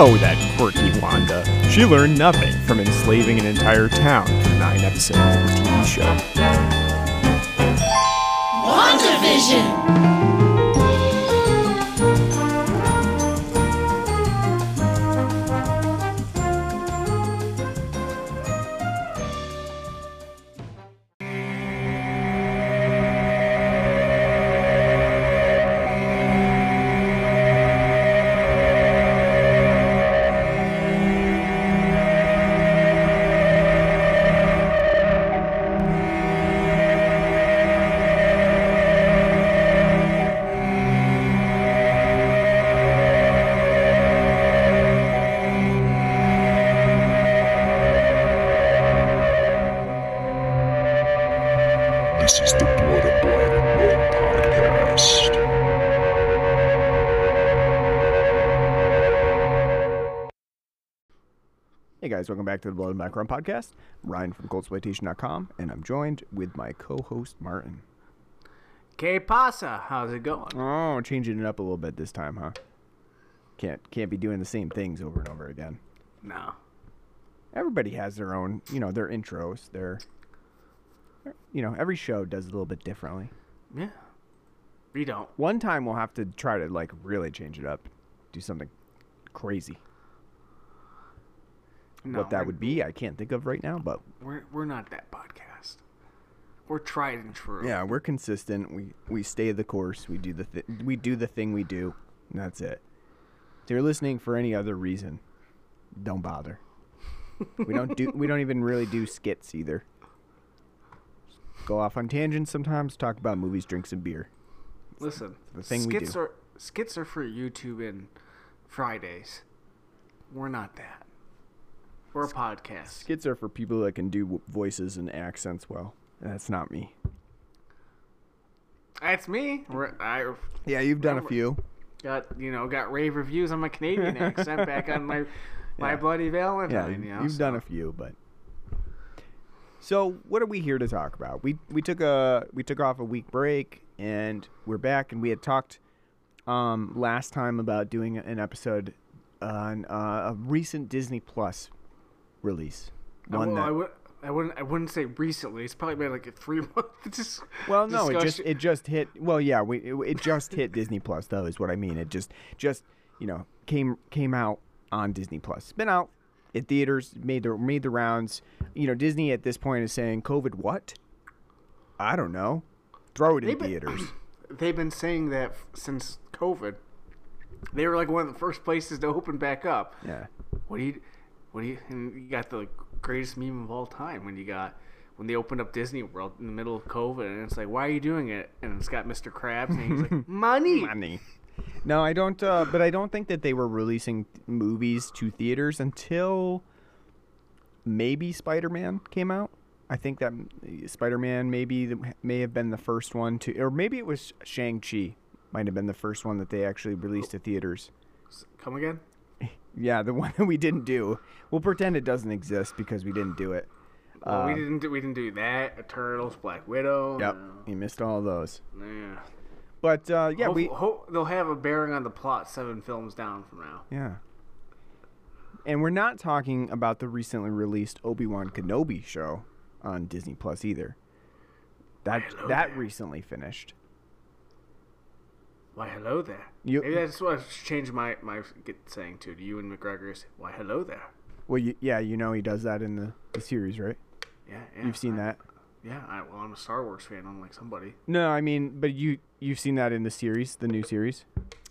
Oh, that quirky Wanda. She learned nothing from enslaving an entire town for nine episodes of the TV show. WandaVision! Guys, welcome back to the Blood and Background podcast. I'm Ryan from ColdSploitation.com, and I'm joined with my co-host Martin. Que pasa? How's it going? Oh, changing it up a little bit this time, huh? Can't can't be doing the same things over and over again. No. Everybody has their own, you know, their intros. Their, you know, every show does it a little bit differently. Yeah. We don't. One time we'll have to try to like really change it up, do something crazy. No, what that would be, I can't think of right now, but We're we're not that podcast. We're tried and true. yeah, we're consistent. We we stay the course. We do the th- we do the thing we do, and that's it. If you're listening for any other reason, don't bother. we don't do we don't even really do skits either. Go off on tangents sometimes, talk about movies, drinks, and beer. Listen, the thing we do. are skits are for YouTube and Fridays. We're not that. We're a podcast. Skits are for people that can do voices and accents well. and That's not me. That's me. We're, I Yeah, you've done a few. got you know got rave reviews on my Canadian accent back on my my Yeah. bloody Yeah, Valentine. you know, you've done so- a few, but so what are we here to talk about? We we took a we took off a week break and we're back, and we had talked um, last time about doing an episode on uh, a recent Disney Plus release. One well, that I would. I wouldn't. I wouldn't say recently. It's probably been like a three month. Dis- Well, no, it just it just hit. Well, yeah, we it, it just hit Disney Plus though is what I mean. It just just you know came came out on Disney Plus. It's been out at theaters, made the made the rounds. You know, Disney at this point is saying COVID what? I don't know. Throw it in They've been- theaters. They've been saying that since COVID. They were like one of the first places to open back up. Yeah. What do you? What do you? And you got the greatest meme of all time when you got when they opened up Disney World in the middle of COVID, and it's like, why are you doing it? And it's got Mr. Krabs, and he's like, money. Money. No, I don't. Uh, but I don't think that they were releasing movies to theaters until maybe Spider Man came out. I think that Spider Man maybe the- may have been the first one to, or maybe it was Shang Chi might have been the first one that they actually released to theaters. Come again? Yeah, the one that we didn't do. We'll pretend it doesn't exist because we didn't do it. Well, we Um, didn't. Do, we didn't do that. Eternals, Black Widow. Yep, no. you missed all of those. Yeah. But uh, yeah, Hope- we hope they'll have a bearing on the plot seven films down from now. Yeah. And we're not talking about the recently released Obi Wan Kenobi show on Disney Plus either. That that there. recently finished. Why, hello there. You- Maybe that's what I should change my my get saying to Ewan McGregor's. Why, hello there. Well, you, yeah, you know he does that in the, the series, right? Yeah, yeah. You've seen I- that. Yeah. I, well, I'm a Star Wars fan, unlike somebody. No, I mean, but you you've seen that in the series, the new series.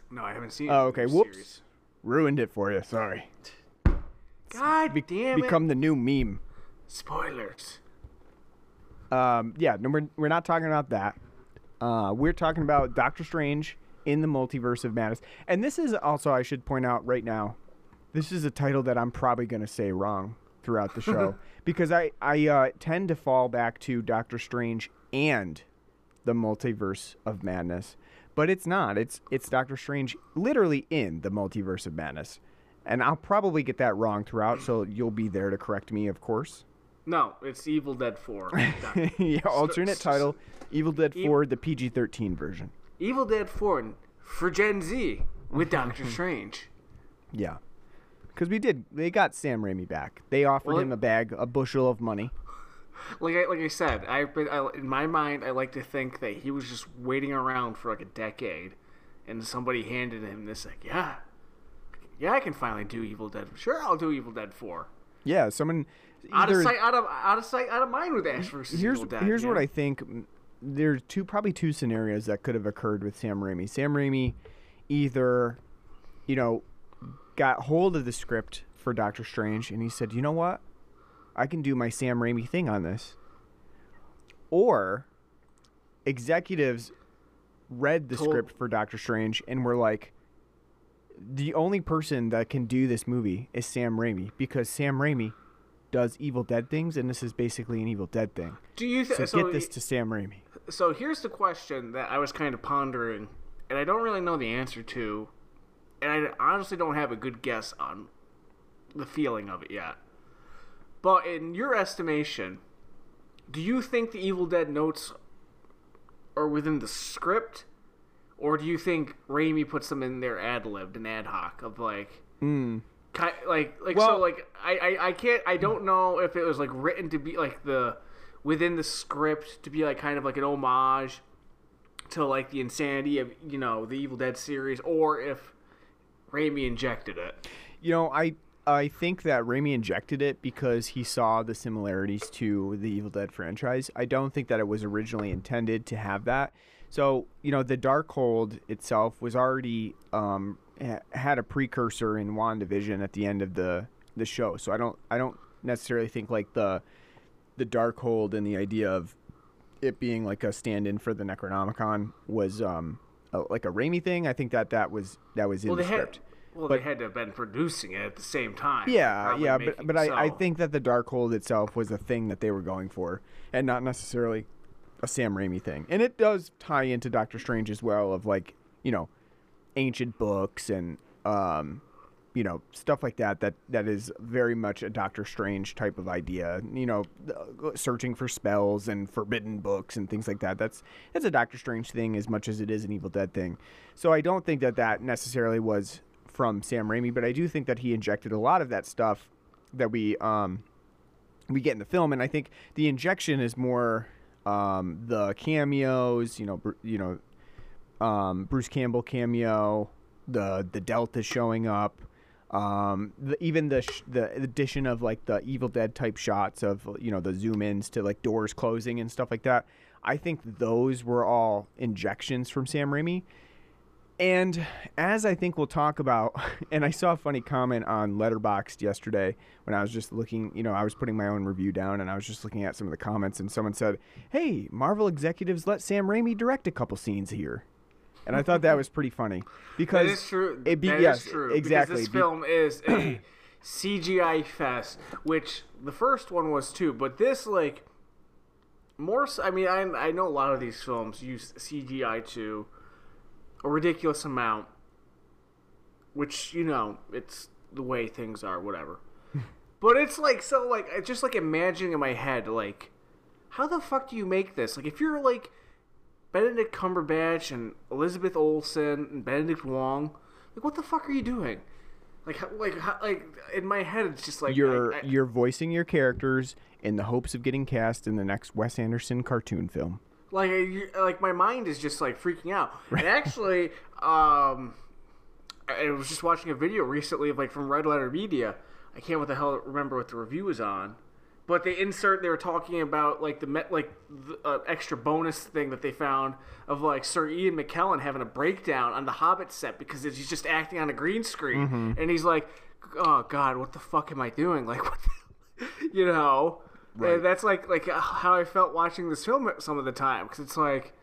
No, I haven't seen. Oh, the okay. Whoops. series. Ruined it for you. Sorry. God Be- damn it! become the new meme. Spoilers. Um, yeah, no, we're, we're not talking about that. Uh, we're talking about Doctor Strange in the Multiverse of Madness. And this is also, I should point out right now, this is a title that I'm probably going to say wrong throughout the show because I, I uh, tend to fall back to Doctor Strange and the Multiverse of Madness. But it's not. It's it's Doctor Strange literally in the Multiverse of Madness. And I'll probably get that wrong throughout, so you'll be there to correct me, of course. No, it's Evil Dead Four. Yeah, alternate title: Evil Dead E- 4, the PG-13 version. Evil Dead Four for Gen Z. with Doctor Strange. Yeah. Because we did, they got Sam Raimi back. They offered Well, him a bag, a bushel of money. Like I, like I said, I've been I, in my mind. I like to think that he was just waiting around for like a decade, and somebody handed him this like, yeah, yeah, I can finally do Evil Dead. Sure, I'll do Evil Dead Four. Yeah, someone. Out of sight, out of out of sight, out of mind with Ash versus here's Evil Dead. here's you what? I think. There's two probably two scenarios that could have occurred with Sam Raimi. Sam Raimi either, you know, got hold of the script for Doctor Strange and he said, you know what, I can do my Sam Raimi thing on this. Or executives read the Told- script for Doctor Strange and were like, the only person that can do this movie is Sam Raimi because Sam Raimi does Evil Dead things, and this is basically an Evil Dead thing. Do you So, so, get this to Sam Raimi. So here's the question that I was kind of pondering, and I don't really know the answer to, and I honestly don't have a good guess on the feeling of it yet. But in your estimation, do you think the Evil Dead notes are within the script, or do you think Raimi puts them in there ad libbed and ad hoc of like? Mm. like like Well- so like I, I I can't I don't know if it was like written to be like the within the script to be like kind of like an homage to like the insanity of you know the Evil Dead series or if Raimi injected it. You know, I I think that Raimi injected it because he saw the similarities to the Evil Dead franchise. I don't think that it was originally intended to have that. So, you know, the Darkhold itself was already um, ha- had a precursor in WandaVision at the end of the the show. So I don't I don't necessarily think like the the Darkhold and the idea of it being like a stand-in for the Necronomicon was um a, like a Raimi thing. I think that that was that was in Well, the they had script. well But- they had to have been producing it at the same time. Yeah, yeah, but but I, I think that the Darkhold itself was a thing that they were going for, and not necessarily a Sam Raimi thing. And it does tie into Doctor Strange as well, of like you know, ancient books and um, you know, stuff like that. That that is very much a Doctor Strange type of idea. You know, uh, searching for spells and forbidden books and things like that. That's that's a Doctor Strange thing as much as it is an Evil Dead thing. So I don't think that that necessarily was from Sam Raimi, but I do think that he injected a lot of that stuff that we um we get in the film, and I think the injection is more um, the cameos. You know, you know, um, Bruce Campbell cameo, the the Delta showing up, um, the, even the sh- the addition of like the Evil Dead type shots of you know the zoom ins to like doors closing and stuff like that. I think those were all injections from Sam Raimi. And as I think we'll talk about, and I saw a funny comment on Letterboxd yesterday when I was just looking, you know, I was putting my own review down and I was just looking at some of the comments, and someone said, "Hey, Marvel executives let Sam Raimi direct a couple scenes here," and I thought that was pretty funny because That is true. It be, That is yes, true. exactly. Because this Be- film is a CGI fest, which the first one was too, but this like more. I mean, I I know a lot of these films use CGI to a ridiculous amount, which you know it's the way things are, whatever. but it's like so like just like imagining in my head like how the fuck do you make this? Like if you're like Benedict Cumberbatch and Elizabeth Olsen and Benedict Wong, like what the fuck are you doing? Like how, like how, like in my head it's just like you're I, I, you're voicing your characters in the hopes of getting cast in the next Wes Anderson cartoon film. like like my mind is just like freaking out. And actually, um, I I was just watching a video recently of like from Red Letter Media. I can't what the hell remember what the review was on, but they insert they were talking about like the met like the uh, extra bonus thing that they found of like Sir Ian McKellen having a breakdown on the Hobbit set because he's just acting on a green screen and he's like, oh god, what the fuck am I doing? Like what, the, you know. And that's like like uh, how I felt watching this film some of the time because it's like,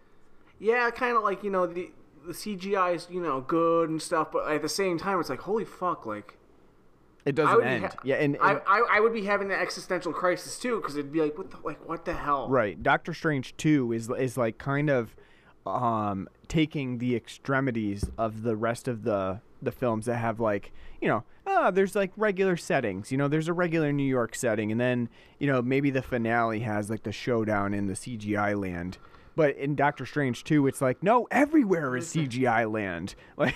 yeah, kind of like you know the the CGI is you know good and stuff, but at the same time it's like holy fuck, like It doesn't end. ha- yeah, and, I, and I I would be having an existential crisis too because it'd be like what the like what the hell Right. Doctor Strange 2 is is like kind of um taking the extremities of the rest of the the films that have like, you know, ah, there's like regular settings. You know, there's a regular New York setting and then, you know, maybe the finale has like the showdown in the CGI land. But in Doctor Strange 2, it's like, no, everywhere is CGI land. Like,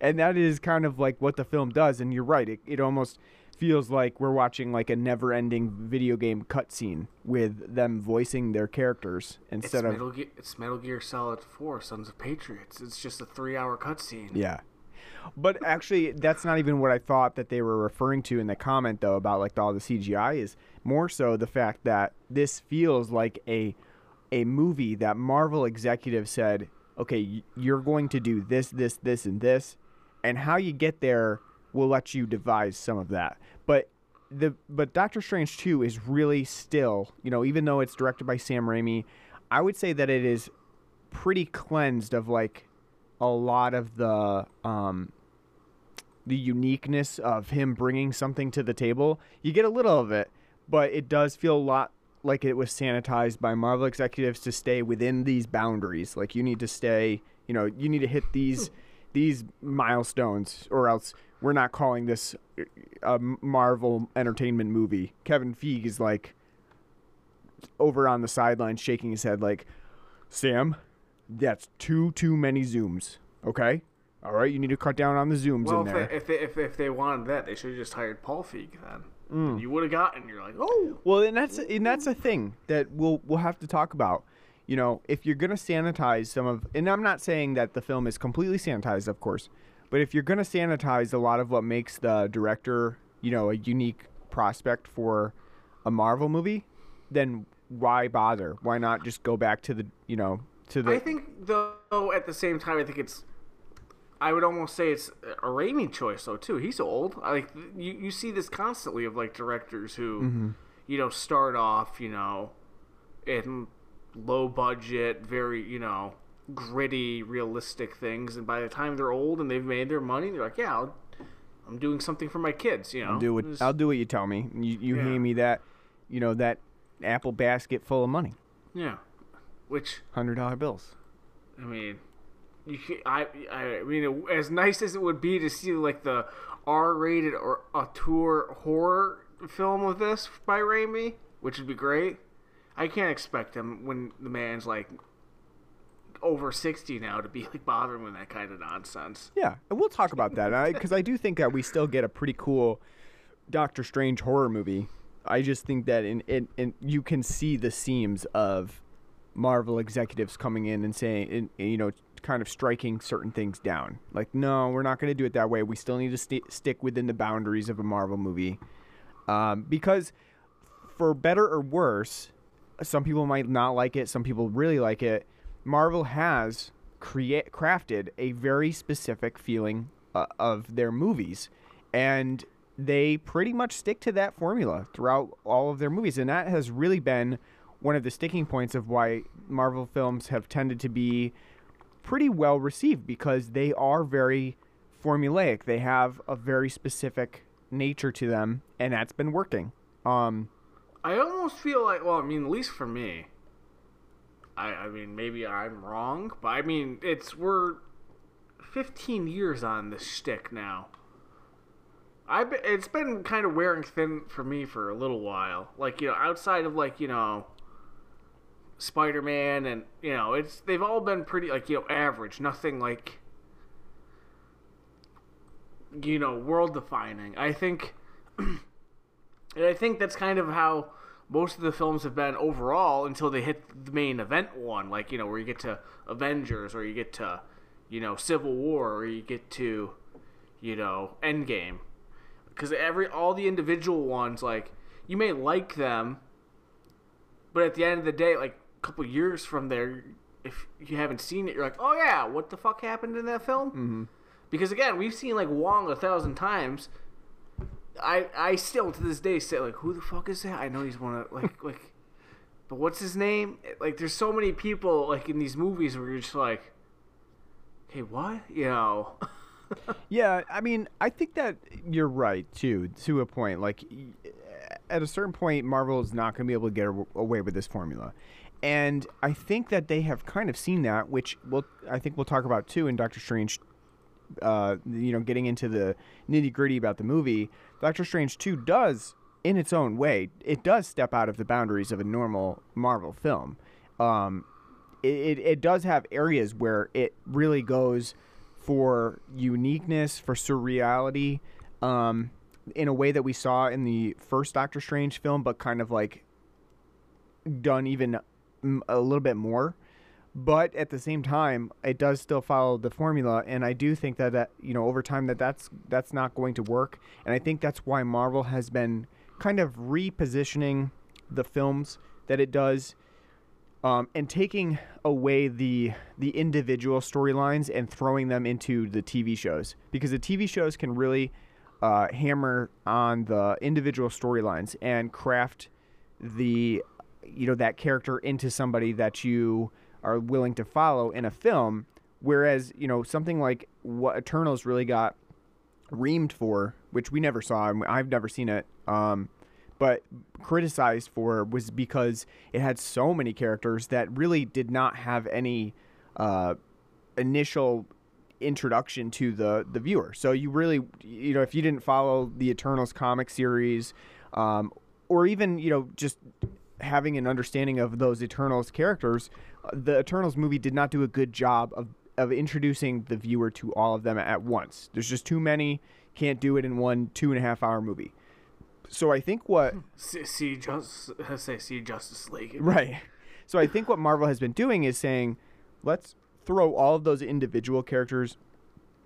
and that is kind of like what the film does. And you're right. It, it almost feels like we're watching like a never-ending video game cutscene with them voicing their characters It's instead of Metal, Gear, it's Metal Gear Solid 4, Sons of Patriots. It's just a three-hour cutscene. Yeah. But actually, that's not even what I thought that they were referring to in the comment, though, about like all the CGI is more so the fact that this feels like a a movie that Marvel executive said, okay, you're going to do this, this, this, and this, and how you get there will let you devise some of that. But the but Doctor Strange 2 is really still, you know, even though it's directed by Sam Raimi, I would say that it is pretty cleansed of like a lot of the um the uniqueness of him bringing something to the table. You get a little of it, but it does feel a lot like it was sanitized by Marvel executives to stay within these boundaries. Like you need to stay, you know, you need to hit these hmm. these milestones or else we're not calling this uh, a Marvel entertainment movie. Kevin Feige is like over on the sideline shaking his head like, "Sam, that's too too many zooms. Okay? All right, you need to cut down on the zooms Well, in if there." they, if, they, if, if they wanted that, they should have just hired Paul Feig then. Mm. You would have gotten, you're like, oh. Well, and that's and that's a thing that we'll we'll have to talk about. You know, if you're gonna sanitize some of, and I'm not saying that the film is completely sanitized, of course, but if you're gonna sanitize a lot of what makes the director, you know, a unique prospect for a Marvel movie, then why bother? Why not just go back to the, you know, to the I think, though, at the same time, I think it's. I would almost say it's a Raimi choice, though, too. He's old. I Like, you, you see this constantly of, like, directors who, Mm-hmm. you know, start off, you know, in low budget, very, you know, gritty, realistic things. And by the time they're old and they've made their money, they're like, yeah, I'll, I'm doing something for my kids, you know? do what I'll do what you tell me. You you Yeah. hand me that, you know, that apple basket full of money, Yeah. Which, hundred dollar bills. I mean, you can, I I mean, as nice as it would be to see like the R-rated or auteur horror film of this by Raimi, which would be great. I can't expect him when the man's like over sixty now to be like bothering with that kind of nonsense. Yeah, and we'll talk about that because I, do think that we still get a pretty cool Doctor Strange horror movie. I just think that in, in you can see the seams of Marvel executives coming in and saying, and, you know, kind of striking certain things down. Like, no, we're not going to do it that way. We still need to sti stick within the boundaries of a Marvel movie, um, because for better or worse, some people might not like it. Some people really like it. Marvel has create crafted a very specific feeling uh, of their movies, and they pretty much stick to that formula throughout all of their movies, and that has really been one of the sticking points of why Marvel films have tended to be pretty well received because they are very formulaic. They have a very specific nature to them, and that's been working. Um, I almost feel like, well, I mean, at least for me. I, I mean, maybe I'm wrong, but I mean, it's we're 15 years on this shtick now. I be- it's been kind of wearing thin for me for a little while. Like you know, outside of like you know, Spider Man and you know, it's they've all been pretty like you know average. Nothing like you know world defining. I think, and I think that's kind of how most of the films have been overall until they hit the main event one, like you know where you get to Avengers or you get to you know Civil War or you get to you know Endgame because every all the individual ones like you may like them but at the end of the day like couple years from there if you haven't seen it you're like oh yeah what the fuck happened in that film? Mm-hmm. because again we've seen like wong a thousand times. I i still to this day say like who the fuck is that? I know he's one of like like but what's his name? Like there's so many people like in these movies where you're just like hey what? You know? Yeah, I mean, I think that you're right too, to a point. Like, at a certain point, Marvel is not going to be able to get away with this formula, and I think that they have kind of seen that, which we'll, I think we'll talk about too in Doctor Strange. Uh, you know, getting into the nitty gritty about the movie, Doctor Strange two does, in its own way, it does step out of the boundaries of a normal Marvel film. Um, it, it, it does have areas where it really goes for uniqueness, for surreality, um, in a way that we saw in the first Doctor Strange film, but kind of like done even a little bit more. But at the same time, it does still follow the formula, and I do think that, that you know over time that that's that's not going to work, and I think that's why Marvel has been kind of repositioning the films that it does um, and taking away the the individual storylines and throwing them into the TV shows because the TV shows can really uh, hammer on the individual storylines and craft the you know that character into somebody that you are willing to follow in a film whereas you know something like what Eternals really got reamed for which we never saw and I've never seen it um, but criticized for was because it had so many characters that really did not have any uh, initial introduction to the the viewer. So you really, you know, if you didn't follow the Eternals comic series, um, or even you know just having an understanding of those Eternals characters, uh, the Eternals movie did not do a good job of of introducing the viewer to all of them at once. There's just too many. Can't do it in one two and a half hour movie. So I think what See, see just say see Justice League. Right. So I think what Marvel has been doing is saying, let's throw all of those individual characters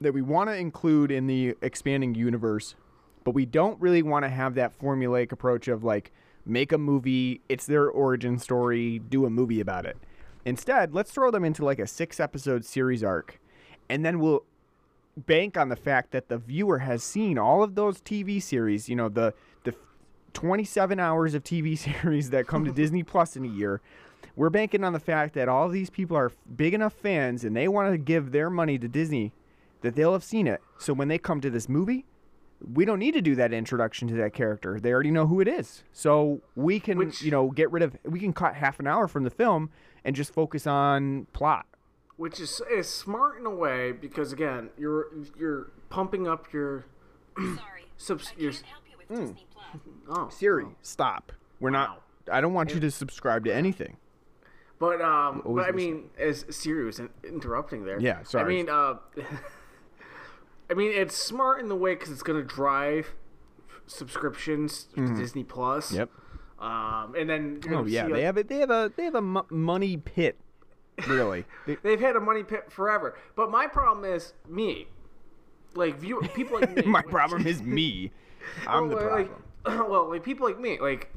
that we want to include in the expanding universe, but we don't really want to have that formulaic approach of like make a movie, it's their origin story, do a movie about it. Instead, let's throw them into like a six episode series arc, and then we'll bank on the fact that the viewer has seen all of those TV series, you know, the the 27 hours of TV series that come to Disney Plus in a year. We're banking on the fact that all these people are big enough fans and they want to give their money to Disney that they'll have seen it. So when they come to this movie, we don't need to do that introduction to that character. They already know who it is. So we can, Which- you know, get rid of we can cut half an hour from the film and just focus on plot. which is is smart in a way because again, you're you're pumping up your Sorry, Subs- I your- can't help you with Disney Plus. oh Siri, stop. We're Wow. not I don't want you to subscribe to anything. But um, but I mean, as Siri was in- interrupting there. Yeah, sorry. I mean, uh, I mean, it's smart in the way because it's going to drive subscriptions to Disney Plus. Mm-hmm. Yep. Um, and then Oh yeah, they have a they have a they have a money pit, really. They- they've had a money pit forever. But my problem is me, like view people like me. My problem is me. I'm the problem. Like, well, like people like me, like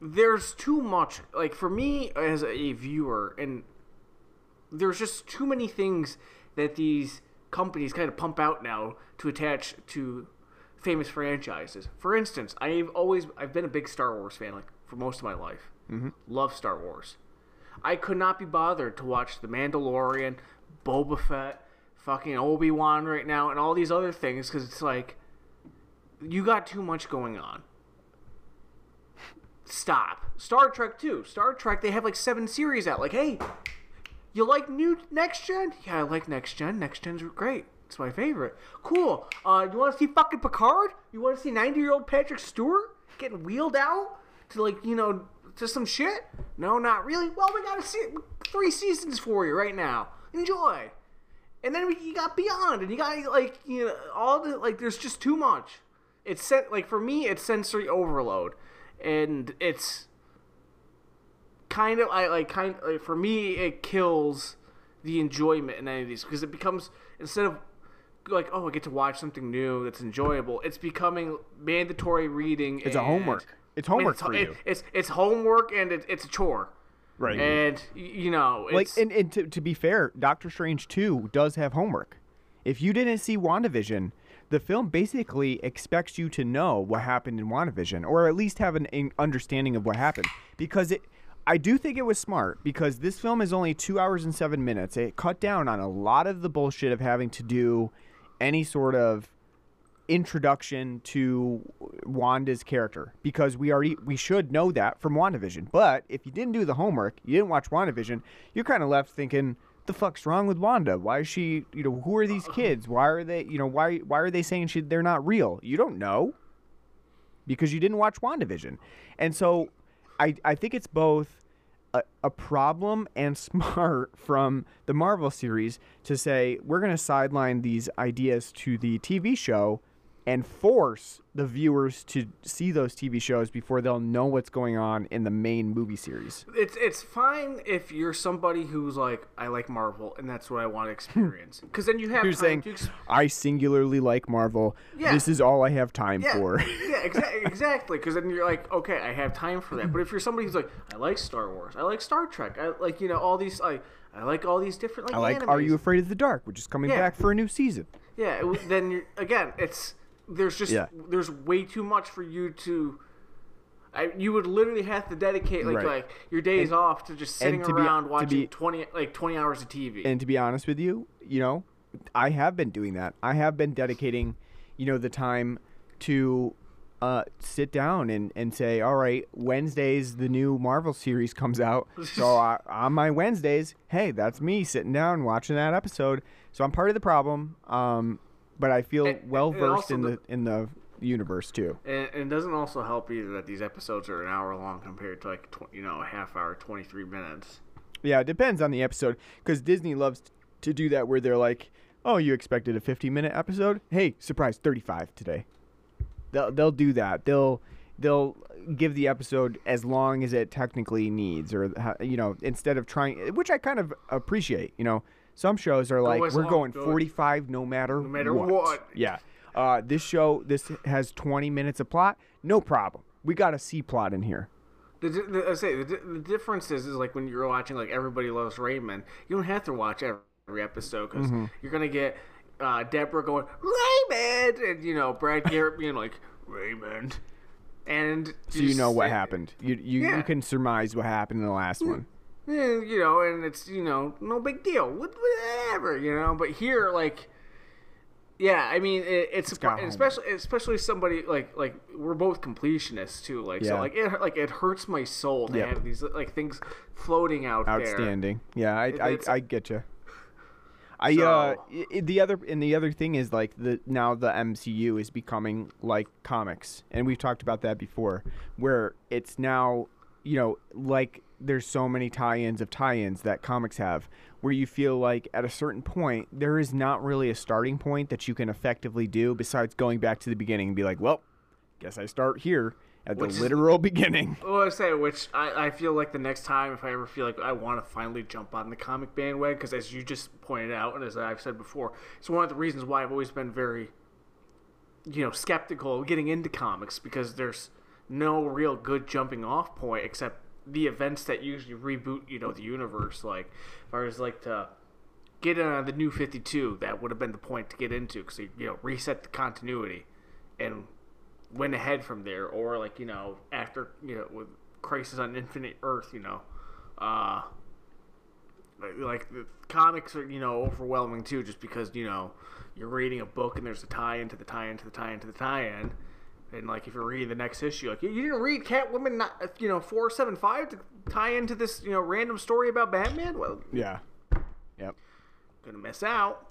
there's too much. Like for me as a viewer, and there's just too many things that these companies kind of pump out now to attach to famous franchises. For instance, I've always I've been a big Star Wars fan, like for most of my life. Mm-hmm. Love Star Wars. I could not be bothered to watch The Mandalorian, Boba Fett, fucking Obi Wan right now, and all these other things because it's like you got too much going on. Stop. Star Trek too. Star Trek they have like seven series out. Like, hey, you like new next gen? Yeah, I like next gen. Next gen's great. It's my favorite. Cool. Uh, you want to see fucking Picard? You want to see ninety year old Patrick Stewart getting wheeled out to like you know to some shit? No, not really. Well, we got to see three seasons for you right now. Enjoy. And then you got Beyond, and you got like you know all the like. There's just too much. It's like for me, it's sensory overload, and it's kind of I like kind like for me it kills the enjoyment in any of these because it becomes instead of like oh I get to watch something new that's enjoyable, it's becoming mandatory reading. It's a homework. It's I mean, homework it's, for it- you. It's it's homework and it, it's a chore. Right. And you know, like and, and to, to be fair doctor strange 2 does have homework if you didn't see wandavision the film basically expects you to know what happened in wandavision or at least have an understanding of what happened because it i do think it was smart because this film is only two hours and seven minutes it cut down on a lot of the bullshit of having to do any sort of introduction to Wanda's character because we already we should know that from WandaVision. But if you didn't do the homework, you didn't watch WandaVision, you're kind of left thinking, the fuck's wrong with Wanda? Why is she, you know, who are these kids? Why are they, you know, why why are they saying she they're not real? You don't know because you didn't watch WandaVision. And so I I think it's both a, a problem and smart from the Marvel series to say we're going to sideline these ideas to the TV show and force the viewers to see those TV shows before they'll know what's going on in the main movie series. It's it's fine if you're somebody who's like I like Marvel and that's what I want to hmm. experience because then you have You're saying to ex- I singularly like Marvel. Yeah. This is all I have time yeah for. yeah exa- exactly because then you're like okay I have time for that but if you're somebody who's like I like Star Wars I like Star Trek I like you know all these I I like all these different like I like Are. You Afraid of the Dark, which is coming Yeah. back for a new season. Yeah, then you're, again, it's there's just Yeah. there's way too much for you to. I, you would literally have to dedicate like Right. like your days off to just sitting to around to watching be- twenty like twenty hours of TV. And to be honest with you, you know, I have been doing that. I have been dedicating, you know, the time to uh, sit down and, and say, all right, Wednesdays the new Marvel series comes out. So I, on my Wednesdays, hey, that's me sitting down watching that episode. So I'm part of the problem, um, but I feel well versed in the- in the universe too. and, and it doesn't also help either that these episodes are an hour long compared to like tw- you know a half hour, twenty three minutes. Yeah, it depends on the episode because Disney loves to do that where they're like, "Oh, you expected a 50 minute episode? Hey, surprise, 35 today." They'll they'll do that. They'll they'll give the episode as long as it technically needs, or you know, instead of trying, which I kind of appreciate. You know, some shows are like, "We're going go- 45 no matter No matter what." what. Yeah. Uh, this show this has 20 minutes of plot, no problem. We got a C plot in here. The, the, I say the, the difference is, is like when you're watching like Everybody Loves Raymond, you don't have to watch every, every episode because Mm-hmm. you're gonna get uh, Deborah going Raymond, and you know Brad Garrett being like Raymond, and So you know what happened. You you, Yeah. you can surmise what happened in the last one. Eh, you know, and it's you know no big deal, whatever, you know. But here, like, yeah, I mean, it, it's, home. especially especially somebody like like we're both completionists too, like so Yeah. like it like it hurts my soul to Yep. have these like things floating out there. Outstanding. Yeah, I, I, I get you. I uh So- i- i- the other and the other thing is like the now the MCU is becoming like comics and we've talked about that before where it's now you know like there's so many tie-ins of tie-ins that comics have where you feel like at a certain point there is not really a starting point that you can effectively do besides going back to the beginning and be like well guess I start here at the Which is- literal beginning. Well, I say, which I, I feel like the next time, if I ever feel like I want to finally jump on the comic bandwagon, because as you just pointed out, and as I've said before, it's one of the reasons why I've always been very, you know, skeptical of getting into comics because there's no real good jumping off point except the events that usually reboot, you know, the universe. Like, if I was like to get in on the new 52, that would have been the point to get into because, you know, reset the continuity and went ahead from there, or like you know after you know with Crisis on Infinite Earth, you know, uh, like, the comics are you know overwhelming too, just because you know you're reading a book and there's a tie-in to the tie into the tie-in to the tie-in. And like if you're reading the next issue, like you, you didn't read Catwoman, not you know four seven five to tie into this you know random story about Batman. Well, yeah yep gonna miss out.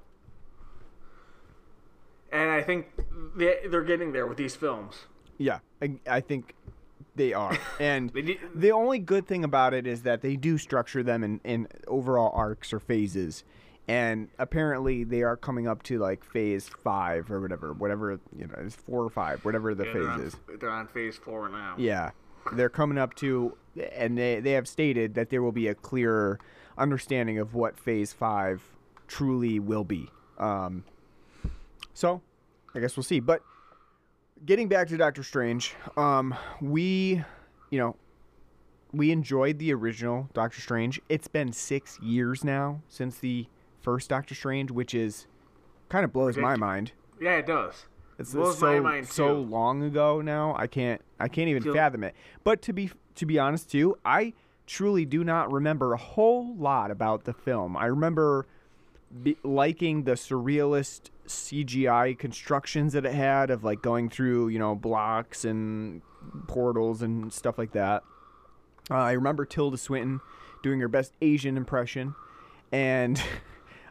And I think they, they're getting there with these films. Yeah, I, I think they are. And They did- the only good thing about it is that they do structure them in, in overall arcs or phases. And apparently they are coming up to like phase five or whatever, whatever, you know, it's four or five, whatever the Yeah, phase they're, on, is. they're on phase four now. Yeah. They're coming up to, and they, they have stated that there will be a clearer understanding of what phase five truly will be. Um, so, I guess we'll see. But getting back to Doctor Strange, um, we, you know, we enjoyed the original Doctor Strange. It's been six years now since the first Doctor Strange, which is kind of blows my mind. Yeah, it does. It's Blows so my mind, so long ago now. I can't I can't even Feel- fathom it. But to be to be honest too, I truly do not remember a whole lot about the film. I remember be, liking the surrealist CGI constructions that it had of like going through you know blocks and portals and stuff like that. Uh, I remember Tilda Swinton doing her best Asian impression, and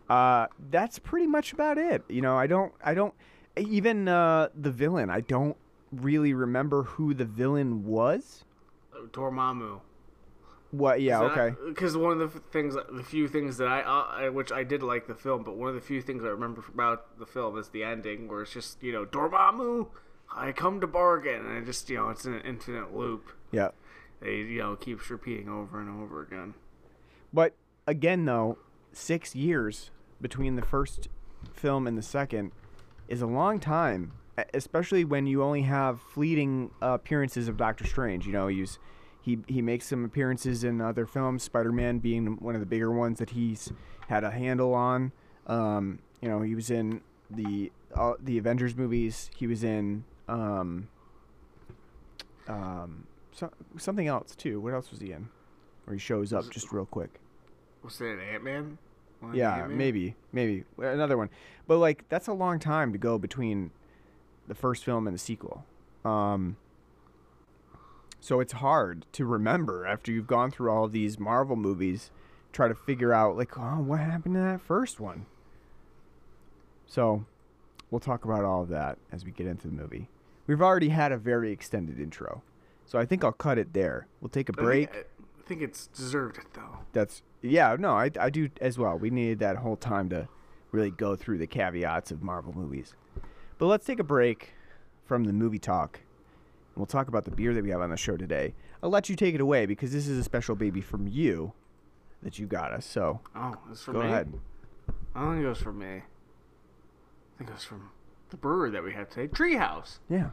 uh, that's pretty much about it. You know, I don't, I don't, even uh, the villain. I don't really remember who the villain was. Dormammu. What? Yeah. Okay. Because one of the things, the few things that I, uh, I, which I did like the film, but one of the few things I remember about the film is the ending, where it's just you know Dormammu, I come to bargain, and it just you know it's an infinite loop. Yeah. It you know keeps repeating over and over again. But again, though, six years between the first film and the second is a long time, especially when you only have fleeting uh, appearances of Doctor Strange. You know, he's he he makes some appearances in other films, Spider-Man being one of the bigger ones that he's had a handle on. Um, you know, he was in the uh, the Avengers movies. He was in um, um, so, something else too. What else was he in? Where he shows up just real quick. Was it Ant Man? Yeah, maybe, maybe another one. But like that's a long time to go between the first film and the sequel. Um, so it's hard to remember after you've gone through all of these Marvel movies, try to figure out like, oh, what happened to that first one. So, we'll talk about all of that as we get into the movie. We've already had a very extended intro, so I think I'll cut it there. We'll take a break. I think it's deserved it though. That's yeah, no, I I do as well. We needed that whole time to really go through the caveats of Marvel movies. But let's take a break from the movie talk. And we'll talk about the beer that we have on the show today. I'll let you take it away because this is a special baby from you that you got us. So Oh, it's for go me. ahead. I don't think it was from me. I think it was from the brewery that we had today, Treehouse. Yeah.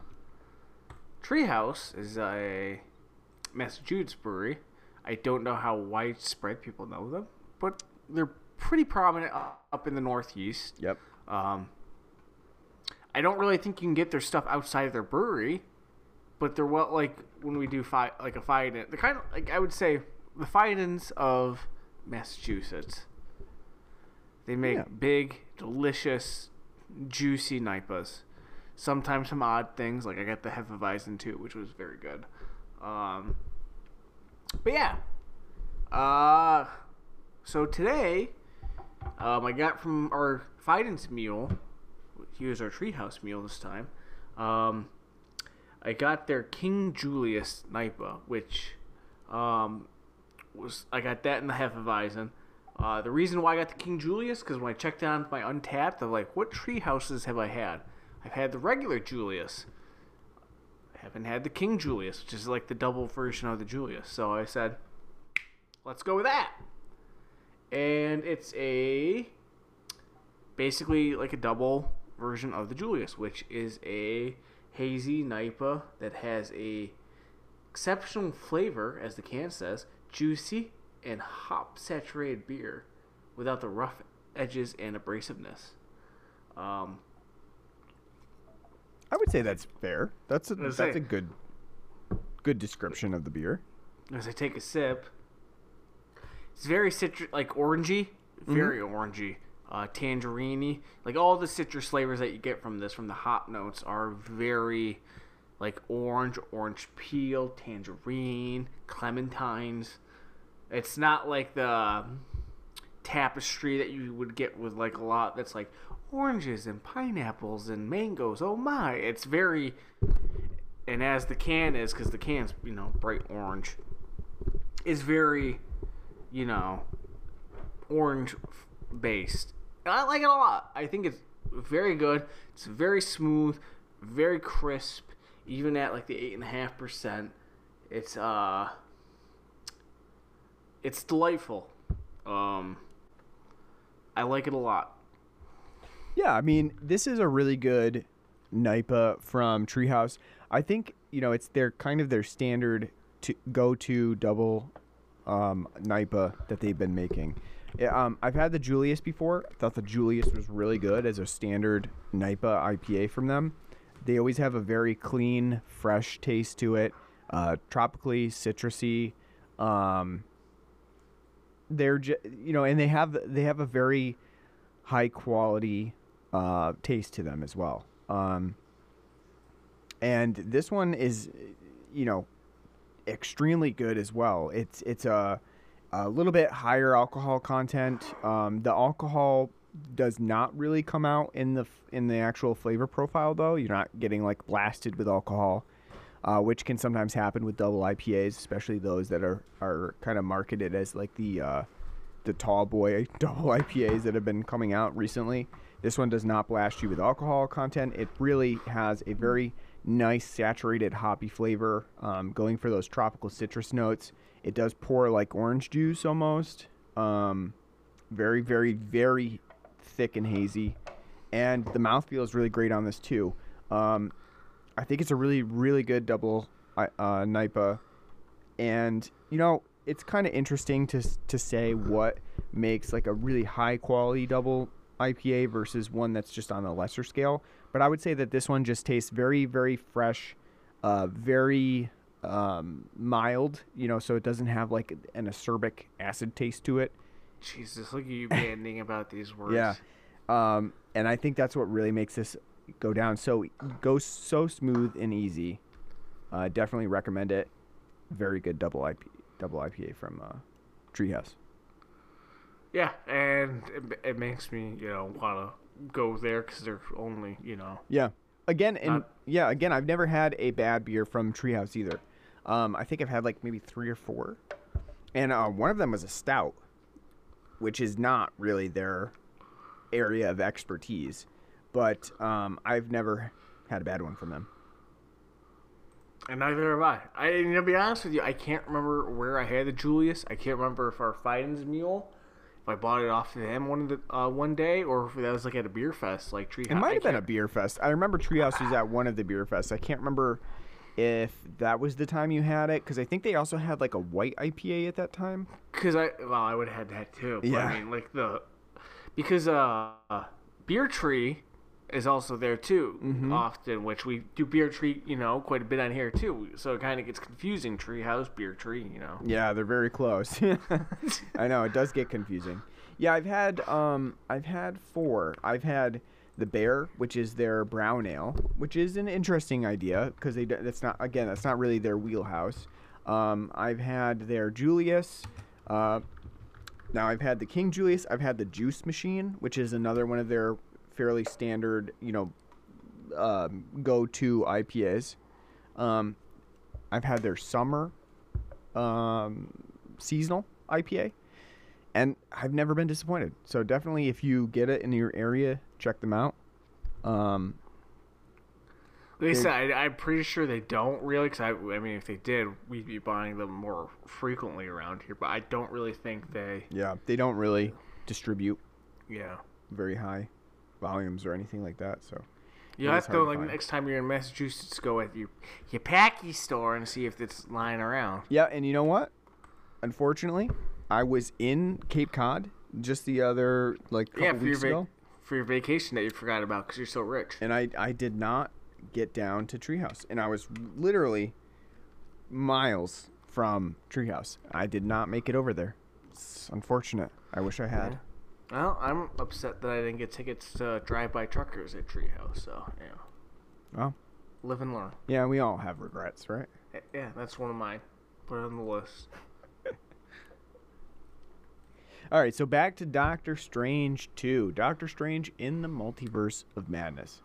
Treehouse is a Massachusetts brewery. I don't know how widespread people know them, but they're pretty prominent up in the Northeast. Yep. Um, I don't really think you can get their stuff outside of their brewery, but they're well like when we do fi- like a fight. The kind of like I would say the Fidens of Massachusetts. They make Yeah. big, delicious, juicy NEIPAs. Sometimes some odd things like I got the Hefeweizen too, which was very good. Um, but yeah, uh, so today, um, I got from our Fidens meal. He was our treehouse meal this time. Um, I got their King Julius NEIPA, which um, was I got that in the Hefeweizen. Uh, the reason why I got the King Julius because when I checked on my Untappd, I'm like, what tree houses have I had? I've had the regular Julius. Haven't had the King Julius, which is like the double version of the Julius. So I said, let's go with that. And it's a basically like a double version of the Julius, which is a hazy NEIPA that has a exceptional flavor, as the can says, juicy and hop saturated beer without the rough edges and abrasiveness. Um, I would say that's fair. That's a that's say- a good good description of the beer. as I take a sip, it's very citrus, like orangey, very orangey, uh, tangerine Like all the citrus flavors that you get from this, from the hop notes, are very like orange, orange peel, tangerine, clementines. It's not like the tapestry that you would get with like a lot that's like oranges and pineapples and mangoes. Oh my! It's very and as the can is because the can's you know bright orange is very you know orange based. And i like it a lot. I think it's very good. It's very smooth very crisp even at like the eight and a half percent. It's uh it's delightful. Um i like it a lot Yeah, I mean, this is a really good NEIPA from Treehouse. I think you know it's their kind of their standard to go to double um, NEIPA that they've been making. Um, I've had the Julius before. I thought the Julius was really good as a standard Nipa IPA from them. They always have a very clean, fresh taste to it, uh, tropically citrusy. Um, they're you know, and they have they have a very high quality uh, taste to them as well. Um, and this one is, you know, extremely good as well. It's it's a a little bit higher alcohol content. Um, the alcohol does not really come out in the in the actual flavor profile though. You're not getting like blasted with alcohol. uh, which can sometimes happen with double IPAs, especially those that are are kind of marketed as like the uh, the tall boy double IPAs that have been coming out recently. This one does not blast you with alcohol content. It really has a very nice saturated hoppy flavor, um, going for those tropical citrus notes. It does pour like orange juice almost. Um, very, very, very thick and hazy. And the mouthfeel is really great on this too. Um, I think it's a really, really good double uh, uh, NEIPA. And, you know, it's kind of interesting to, to say what makes like a really high quality double IPA versus one that's just on a lesser scale. But I would say that this one just tastes very, very fresh, uh, very um, mild, you know, so it doesn't have like an acerbic acid taste to it. Jesus, look at you banding about these words. Yeah. Um, and I think that's what really makes this go down. So goes so smooth and easy. Uh, definitely recommend it. Very good double IP, double IPA from uh, Treehouse. Yeah, and it, it makes me, you know, want to go there because they're only, you know. Yeah. Again, and Not- yeah, again, I've never had a bad beer from Treehouse either. Um, I think I've had like maybe three or four, and uh, one of them was a stout, which is not really their area of expertise. But um, I've never had a bad one from them. And neither have I. I, and to be honest with you, I can't remember where I had the Julius. I can't remember if our Fiden's mule, if I bought it off of them one of the, uh, one day, or if that was like at a beer fest, like Tree. It might have been a beer fest. I remember Treehouse was at one of the beer fests. I can't remember if that was the time you had it because I think they also had like a white IPA at that time. Because I, well, I would have had that too. But Yeah. I mean, like the, because uh, Beer Tree is also there too, Mm-hmm. often, which we do Beer Tree, you know, quite a bit on here too. So it kind of gets confusing. Treehouse, Beer Tree, you know. Yeah, they're very close. I know it does get confusing. Yeah, I've had um I've had four. I've had the Bear, which is their brown ale, which is an interesting idea because they that's not again that's not really their wheelhouse. Um, I've had their Julius. Uh, now I've had the King Julius. I've had the Juice Machine, which is another one of their fairly standard, you know, um, go-to IPAs. Um, I've had their Summer um, seasonal IPA, and I've never been disappointed. So definitely, if you get it in your area, check them out. Um, They said I, I'm pretty sure they don't really, because I, I mean, if they did, we'd be buying them more frequently around here. But I don't really think they, yeah, they don't really distribute yeah. very high volumes or anything like that. So You have to go like find. next time you're in Massachusetts, go at your your packy store and see if it's lying around. yeah, and you know what? Unfortunately, I was in Cape Cod just the other like couple yeah, for your weeks ago, for your vacation that you forgot about because you're so rich. and I I did not get down to Treehouse, and I was literally miles from Treehouse. I did not make it over there. It's unfortunate. I wish I had. Well, I'm upset that I didn't get tickets to Drive By Truckers at Treehouse. So yeah, Well, live and learn. yeah, we all have regrets, right? Eh, Yeah, that's one of mine. Put it on the list. All right, so back to Doctor Strange 2. Doctor Strange in the Multiverse of Madness.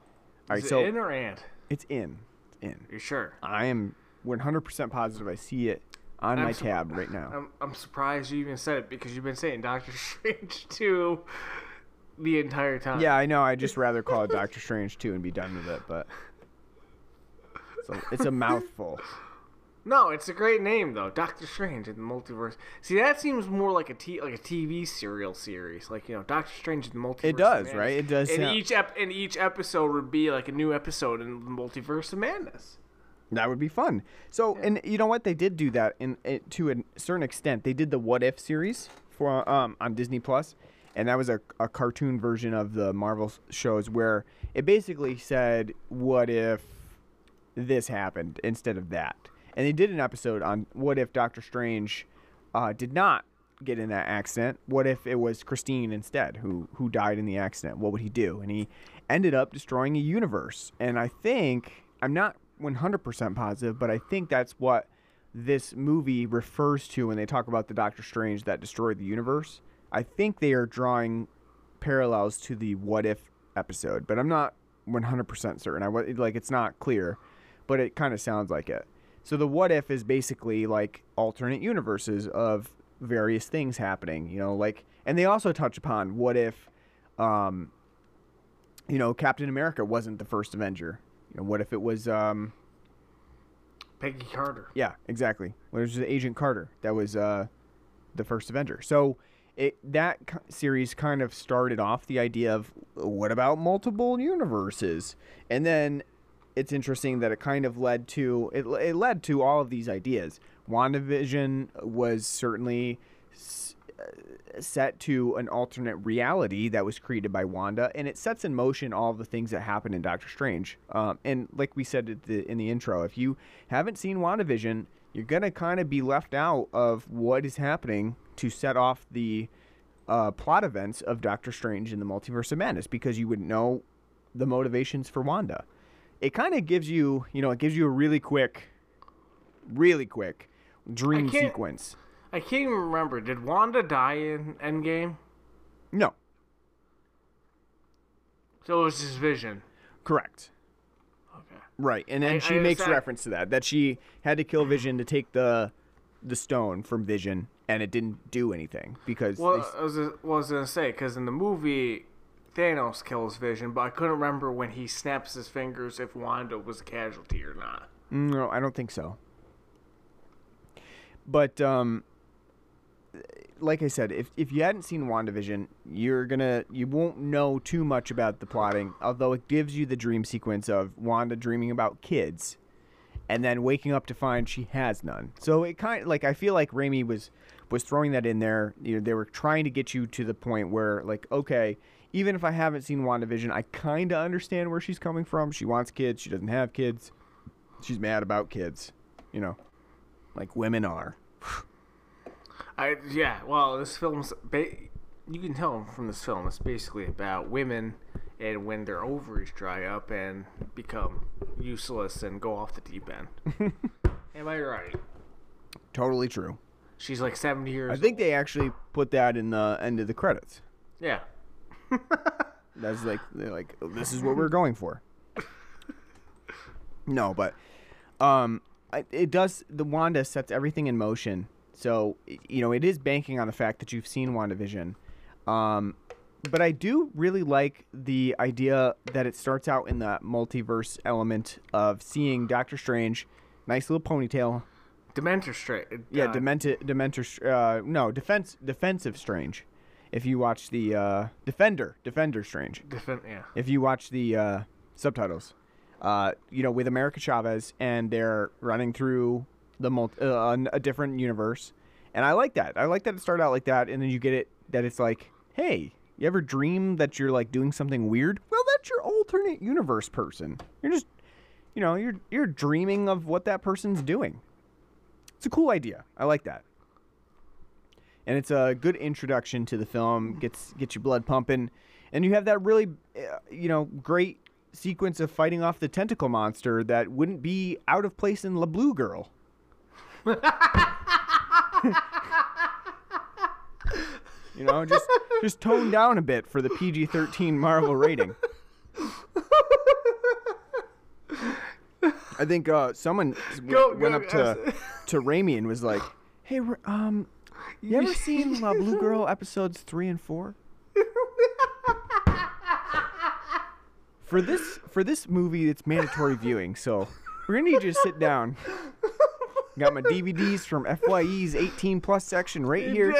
All right, Is so it in or ant? it's in. It's in. You sure? I am 100% positive I see it on I'm my sur- tab right now. I'm I'm surprised you even said it because you've been saying Doctor Strange two the entire time. Yeah, I know. I'd just rather call it Doctor Strange 2 and be done with it, but it's a, it's a mouthful. No, it's a great name though. Doctor Strange in the multiverse. See, that seems more like a t- like a TV serial series, like you know, Doctor Strange in the multiverse. It does, right? It does And sound- each ep- and each episode would be like a new episode in the multiverse of madness. That would be fun. So, and you know what? They did do that in, it, to a certain extent. They did the What If series for um, on Disney Plus, and that was a, a cartoon version of the Marvel shows where it basically said, "What if this happened instead of that?" And they did an episode on what if Doctor Strange uh, did not get in that accident. What if it was Christine instead who who died in the accident? What would he do? And he ended up destroying a universe. And I think I'm not 100% positive, but I think that's what this movie refers to when they talk about the Doctor Strange that destroyed the universe. I think they are drawing parallels to the what if episode, but I'm not 100% certain. I like it's not clear. but it kind of sounds like it. So the what if is basically like alternate universes of various things happening, you know, like and they also touch upon what if um you know, Captain America wasn't the first Avenger. You know, what if it was um Peggy Carter. yeah, exactly. What if it was Agent Carter that was uh the first Avenger. So it that series kind of started off the idea of what about multiple universes, and then it's interesting that it kind of led to it, it led to all of these ideas. WandaVision was certainly set to an alternate reality that was created by Wanda, and it sets in motion all the things that happen in Doctor Strange. Um, and like we said at the, in the intro, if you haven't seen WandaVision, you're gonna kind of be left out of what is happening to set off the uh, plot events of Doctor Strange in the Multiverse of Madness because you wouldn't know the motivations for Wanda. It kind of gives you, you know, it gives you a really quick, really quick dream sequence. I can't even remember. Did Wanda die in Endgame? No, So it was his vision. correct. Okay. Right, and then I- she I makes understand. reference to that that she had to kill Vision to take the the stone from Vision, and it didn't do anything because they Well, was, what I was gonna say because in the movie, Thanos kills Vision, but I couldn't remember when he snaps his fingers if Wanda was a casualty or not. No, I don't think so. But um like I said, if if you hadn't seen WandaVision, you're gonna you won't know too much about the plotting, although it gives you the dream sequence of Wanda dreaming about kids and then waking up to find she has none. So it kind of like I feel like Raimi was was throwing that in there. You know, they were trying to get you to the point where like, okay, even if I haven't seen WandaVision, I kind of understand where she's coming from. She wants kids, she doesn't have kids. She's mad about kids, you know. Like women are. I yeah. Well, this film's ba- you can tell from this film it's basically about women and when their ovaries dry up and become useless and go off the deep end. Am I right? Totally true. She's like seventy years. I think they actually put that in the end of the credits. Yeah. That's like they're like this is what we're going for. No, but um, it does. The Wanda sets everything in motion. So you know it is banking on the fact that you've seen WandaVision. Um, but I do really like the idea that it starts out in the multiverse element of seeing Doctor Strange, nice little ponytail. Dementor straight. Yeah, uh, Demented, Dementor. Uh, no, defense, defensive Strange. If you watch the uh, Defender, Defender Strange. Defen- yeah. if you watch the uh, subtitles, uh, you know, with America Chavez, and they're running through the multi- uh, a different universe, and I like that. I like that it started out like that, and then you get it that it's like, hey, you ever dream that you're like doing something weird? Well, that's your alternate universe person. You're just, you know, you're you're dreaming of what that person's doing. It's a cool idea. I like that. And it's a good introduction to the film. Gets gets your blood pumping, and you have that really, uh, you know, great sequence of fighting off the tentacle monster that wouldn't be out of place in La Blue Girl. you know, just just tone down a bit for the PG-13 Marvel rating. I think uh, someone Go- went go, up to to Raimi and was like, "Hey, um, you ever seen La Blue Girl episodes three and four? For this for this movie, it's mandatory viewing, so we're gonna need you to sit down. Got my DVDs from FYE's 18 plus section right here.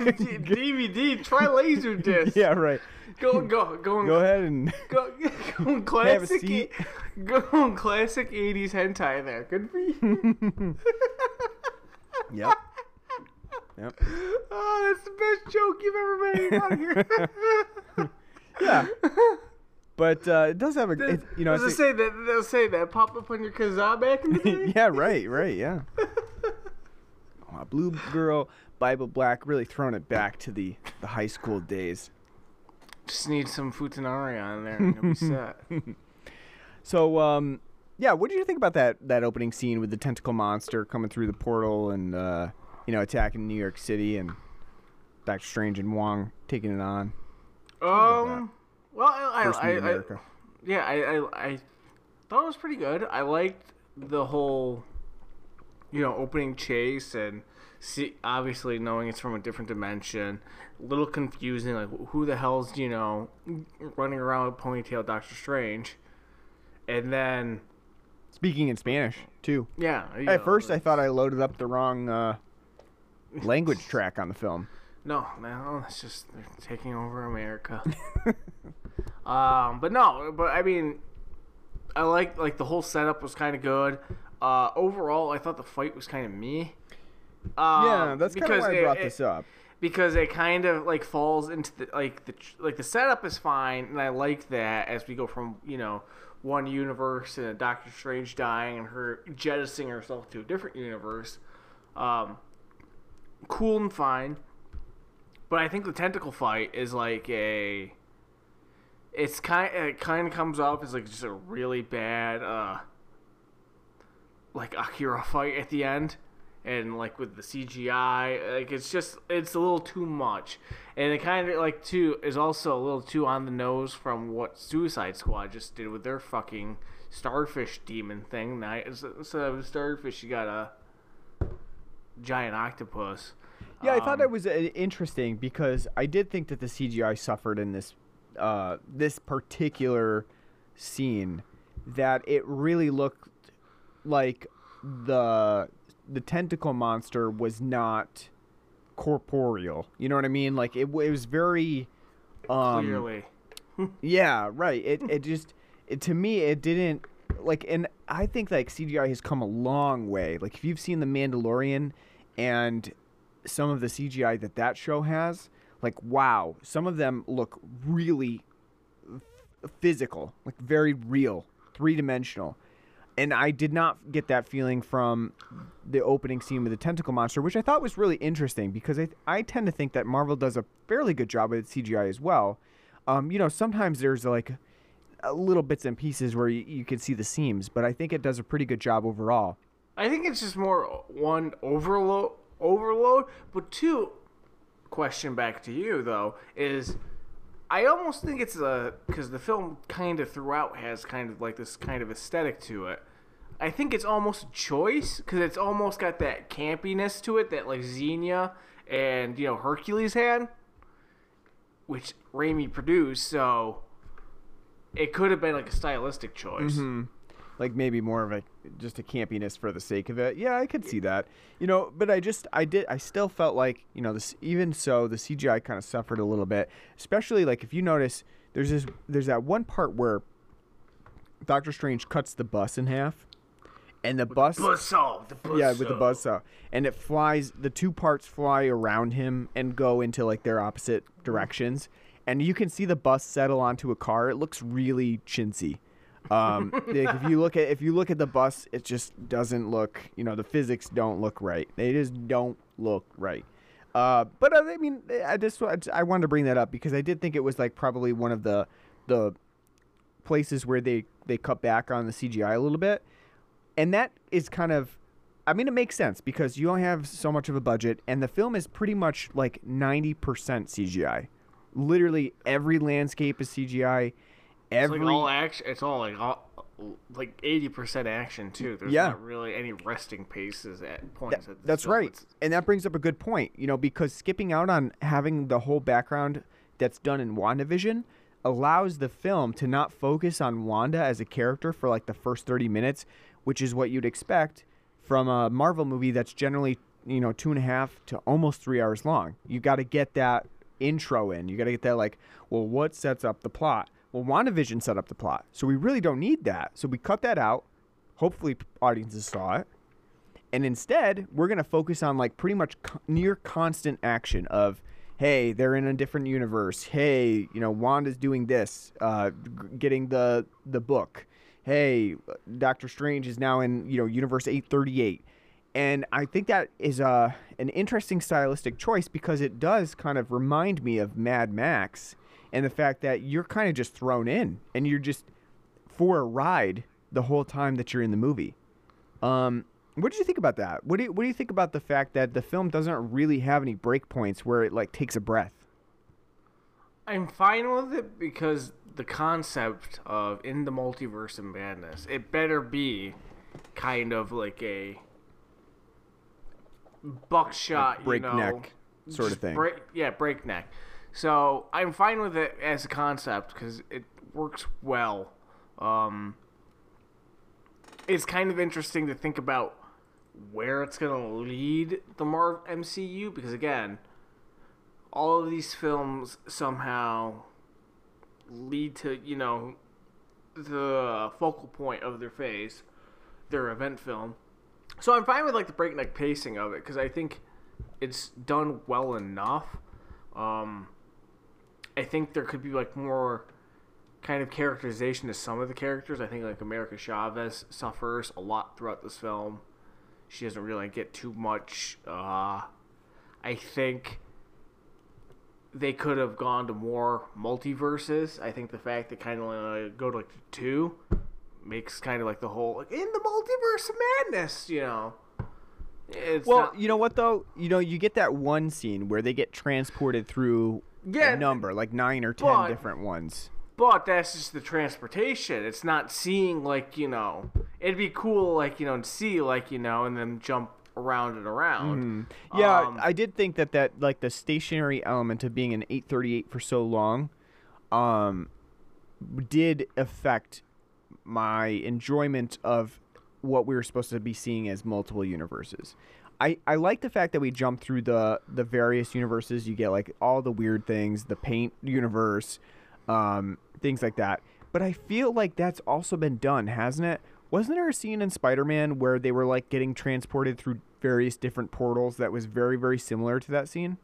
DVD. Try laser disc. Yeah, right. Go go go. On, Go ahead and Go, go Have a classic. seat. Go on classic '80s hentai there. Good for you. yep. Yep. oh, that's the best joke you've ever made out here. Yeah. But uh, it does have a, it, you know, Does it say that? They'll say that pop up on your Kazaa back in the day. yeah, right, right, yeah. Oh, Blue Girl, Bible Black, really throwing it back to the, the high school days. Just need some futanari on there and you'll be set. So, um, yeah, what did you think about that that opening scene with the tentacle monster coming through the portal and uh, you know attacking New York City and Doctor Strange and Wong taking it on? Um. Well, I, First I, I, yeah, I, I, I thought it was pretty good. I liked the whole, you know, opening chase and see, obviously knowing it's from a different dimension, a little confusing. Like, who the hell's you know running around with ponytail Doctor Strange? And then, Speaking in Spanish too. yeah. At know, first, I thought I loaded up the wrong uh, language track on the film. No, no, it's just they're taking over America. um, but no, but I mean, I like like the whole setup was kind of good. Uh, overall, I thought the fight was kind of me. Um, yeah, that's kind of because why I brought it- this up. because it kind of like falls into the like the like the setup is fine, and I like that as we go from you know one universe and Doctor Strange dying and her jettisoning herself to a different universe. Um, cool and fine, but I think the tentacle fight is like a. It's kind. It kind of comes off as like just a really bad, uh, like Akira fight at the end and like with the CGI, like it's just it's a little too much, and it kind of like too is also a little too on the nose from what Suicide Squad just did with their fucking starfish demon thing. Instead of a starfish, you got a giant octopus. Yeah, I thought Um, that was uh, interesting because I did think that the CGI suffered in this uh, this particular scene. That it really looked like the the tentacle monster was not corporeal. You know what I mean? Like it, it was very um, clearly. yeah, right. It it just it, to me it didn't like and I think like CGI has come a long way. Like if you've seen The Mandalorian and some of the CGI that that show has, like wow, some of them look really physical, like very real, three-dimensional. And I did not get that feeling from the opening scene with the tentacle monster, which I thought was really interesting because I, I tend to think that Marvel does a fairly good job with CGI as well. Um, you know, sometimes there's like little bits and pieces where you, you can see the seams, but I think it does a pretty good job overall. I think it's just more one overload, overload, but two. Question back to you though is, I almost think it's a because the film kind of throughout has kind of like this kind of aesthetic to it. I think it's almost a choice because it's almost got that campiness to it that like Xena and you know Hercules had, which Raimi produced. So it could have been like a stylistic choice. Mm-hmm. Like maybe more of a just a campiness for the sake of it. Yeah, I could see that. You know, but I just I did I still felt like, you know, this even so the CGI kind of suffered a little bit, especially like if you notice there's this there's that one part where Doctor Strange cuts the bus in half and the bus Buzzsaw, the buzzsaw. yeah, with the buzzsaw. And it flies the two parts fly around him and go into like their opposite mm. directions. And you can see the bus settle onto a car. It looks really chintzy. Um, like if you look at if you look at the bus, it just doesn't look. You know, the physics don't look right. They just don't look right. Uh, but uh, I mean, I just I wanted to bring that up because I did think it was like probably one of the the places where they they cut back on the CGI a little bit and that is kind of i mean it makes sense because you only have so much of a budget and the film is pretty much like 90% cgi literally every landscape is cgi It's like all action. It's all like all, like eighty percent action too. There's Yeah. not really any resting paces at points. Th- at that's film. right It's- and that brings up a good point you know because skipping out on having the whole background that's done in wandavision allows the film to not focus on wanda as a character for like the first 30 minutes which is what you'd expect from a marvel movie that's generally you know two and a half to almost three hours long you got to get that intro in you got to get that like well what sets up the plot well wandavision set up the plot so we really don't need that. So we cut that out. Hopefully audiences saw it. And instead we're going to focus on like pretty much co- near constant action of hey they're in a different universe. Hey you know wanda's doing this uh, g- getting the the book. Hey doctor strange is now in you know universe 838 and i think that is a an interesting stylistic choice because it does kind of remind me of mad max and the fact that you're kind of just thrown in and you're just for a ride the whole time that you're in the movie um, what did you think about that? What do you, what do you think about the fact that the film doesn't really have any breakpoints where it like takes a breath? I'm fine with it because the concept of in the multiverse of madness, it better be kind of like a buckshot, you know, breakneck sort of thing. break- yeah, breakneck. So I'm fine with it as a concept because it works well. Um, it's kind of interesting to think about where it's going to lead the Marvel MCU because again, all of these films somehow lead to you know the focal point of their phase, their event film. So I'm fine with like the breakneck pacing of it because I think it's done well enough. Um, I think there could be like more kind of characterization to some of the characters. I think like America Chavez suffers a lot throughout this film. She doesn't really get too much. Uh, I think they could have gone to more multiverses. I think the fact that kind of uh, go to like two makes kind of like the whole like in the multiverse of madness, you know. It's Well, not- you know what though? You know, you get that one scene where they get transported through Yeah, a number, like nine or ten but- different ones. But that's just the transportation. It's not seeing like you know. It'd be cool like you know to see like you know and then jump around and around. Yeah, Um, I did think that that like the stationary element of being an 838 for so long, um, did affect my enjoyment of what we were supposed to be seeing as multiple universes. I, I like the fact that we jump through the the various universes. You get like all the weird things, the paint universe, um, things like that. But I feel like that's also been done, hasn't it? Wasn't there a scene in Spider-Man where they were like getting transported through various different portals that was very very similar to that scene?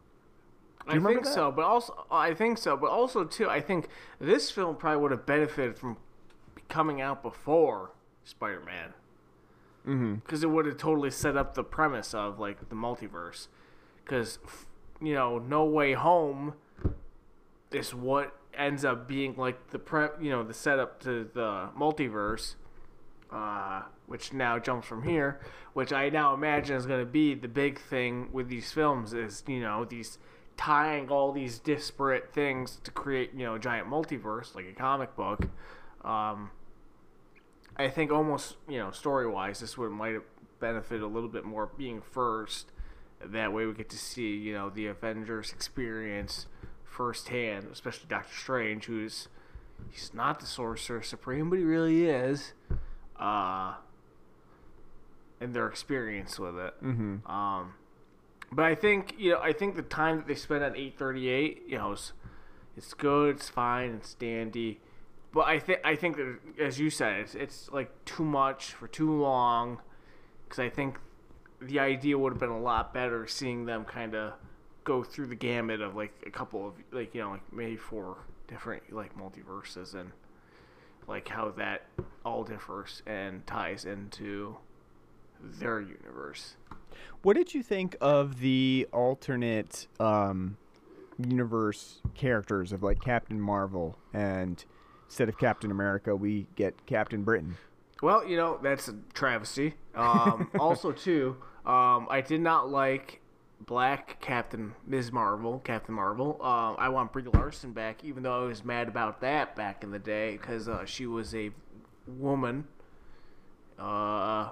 I think that? so, but also I think so, but also too, I think this film probably would have benefited from coming out before Spider-Man, because it would have totally set up the premise of like the multiverse. Because you know, No Way Home is what ends up being like the pre, you know, the setup to the multiverse. Uh, which now jumps from here, which I now imagine is going to be the big thing with these films is you know these tying all these disparate things to create you know a giant multiverse like a comic book. Um, I think almost you know story wise this would might have benefited a little bit more being first. That way we get to see you know the Avengers experience firsthand, especially Doctor Strange, who's he's not the Sorcerer Supreme, but he really is. Uh, and their experience with it. Mm-hmm. Um, but I think you know, I think the time that they spent on 838, you know, it's, it's good, it's fine, it's dandy. But I think I think that, as you said, it's it's like too much for too long. Because I think the idea would have been a lot better seeing them kind of go through the gamut of like a couple of like you know like maybe four different like multiverses and like how that all differs and ties into their universe. What did you think of the alternate um, universe characters of like Captain Marvel and instead of Captain America we get Captain Britain? Well, you know that's a travesty. Um, also, too, um, I did not like Black Captain Ms. Marvel, Captain Marvel. Uh, I want Brie Larson back, even though I was mad about that back in the day because uh, she was a woman. Uh,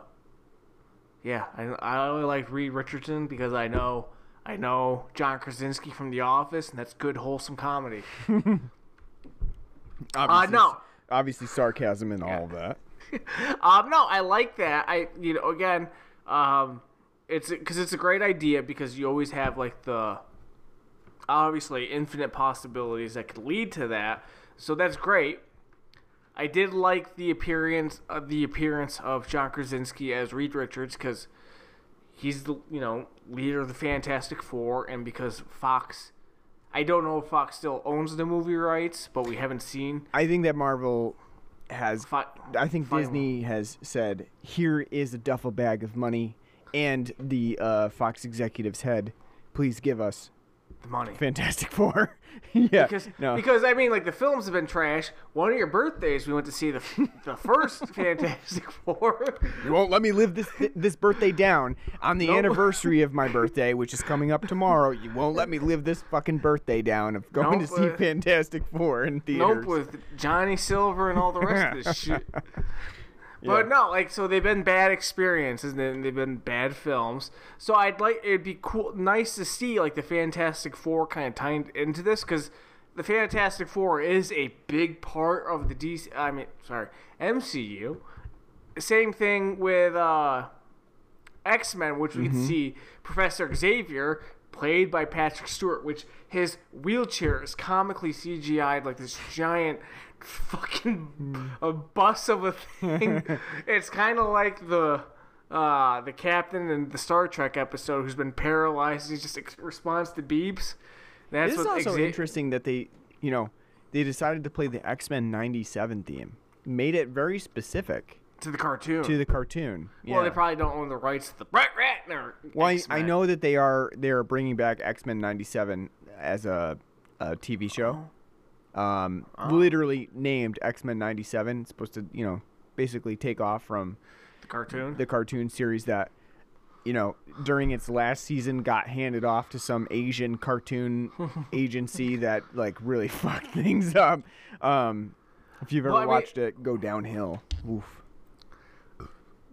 yeah, I, I only liked Reed Richardson because I know I know John Krasinski from The Office, and that's good wholesome comedy. Obviously, no. obviously sarcasm and all of that. um, no, I like that. I, you know, again, um, it's because it's a great idea because you always have like the obviously infinite possibilities that could lead to that. So that's great. I did like the appearance of the appearance of John Krasinski as Reed Richards because he's the you know leader of the Fantastic Four, and because Fox. I don't know if Fox still owns the movie rights, but we haven't seen. I think that Marvel has. Fi- I think Final. Disney has said, "Here is a duffel bag of money," and the uh, Fox executives head, "Please give us the money. Fantastic Four. yeah, because no. because I mean like the films have been trash. One of your birthdays we went to see the the first Fantastic Four. You won't let me live this this birthday down on the Nope. anniversary of my birthday, which is coming up tomorrow. You won't let me live this fucking birthday down of going Nope, to see uh, Fantastic Four in theaters. Nope, with Johnny Silver and all the rest of this shit. But no, like so they've been bad experiences and they've been bad films. So I'd like it'd be cool, nice to see like the Fantastic Four kind of tied into this because the Fantastic Four is a big part of the DC. I mean, sorry, MCU. Same thing with uh, X Men, which we can see Professor Xavier played by Patrick Stewart, which his wheelchair is comically CGI'd like this giant fucking a bus of a thing. it's kind of like the uh, the captain in the Star Trek episode who's been paralyzed. He just ex- responds to beeps. That's It is what also Xa- interesting that they, you know, they decided to play the X Men '97 theme, made it very specific to the cartoon. to the cartoon. Yeah. Well, they probably don't own the rights to the Brett Ratner. Well, I, I know that they are they are bringing back X Men '97 as a, a TV show, um, literally named X Men '97. It's supposed to, you know, basically take off from the cartoon. the cartoon series that, you know, during its last season got handed off to some Asian cartoon agency that like really fucked things up. Um, if you've ever Well, I mean- watched it go downhill, oof.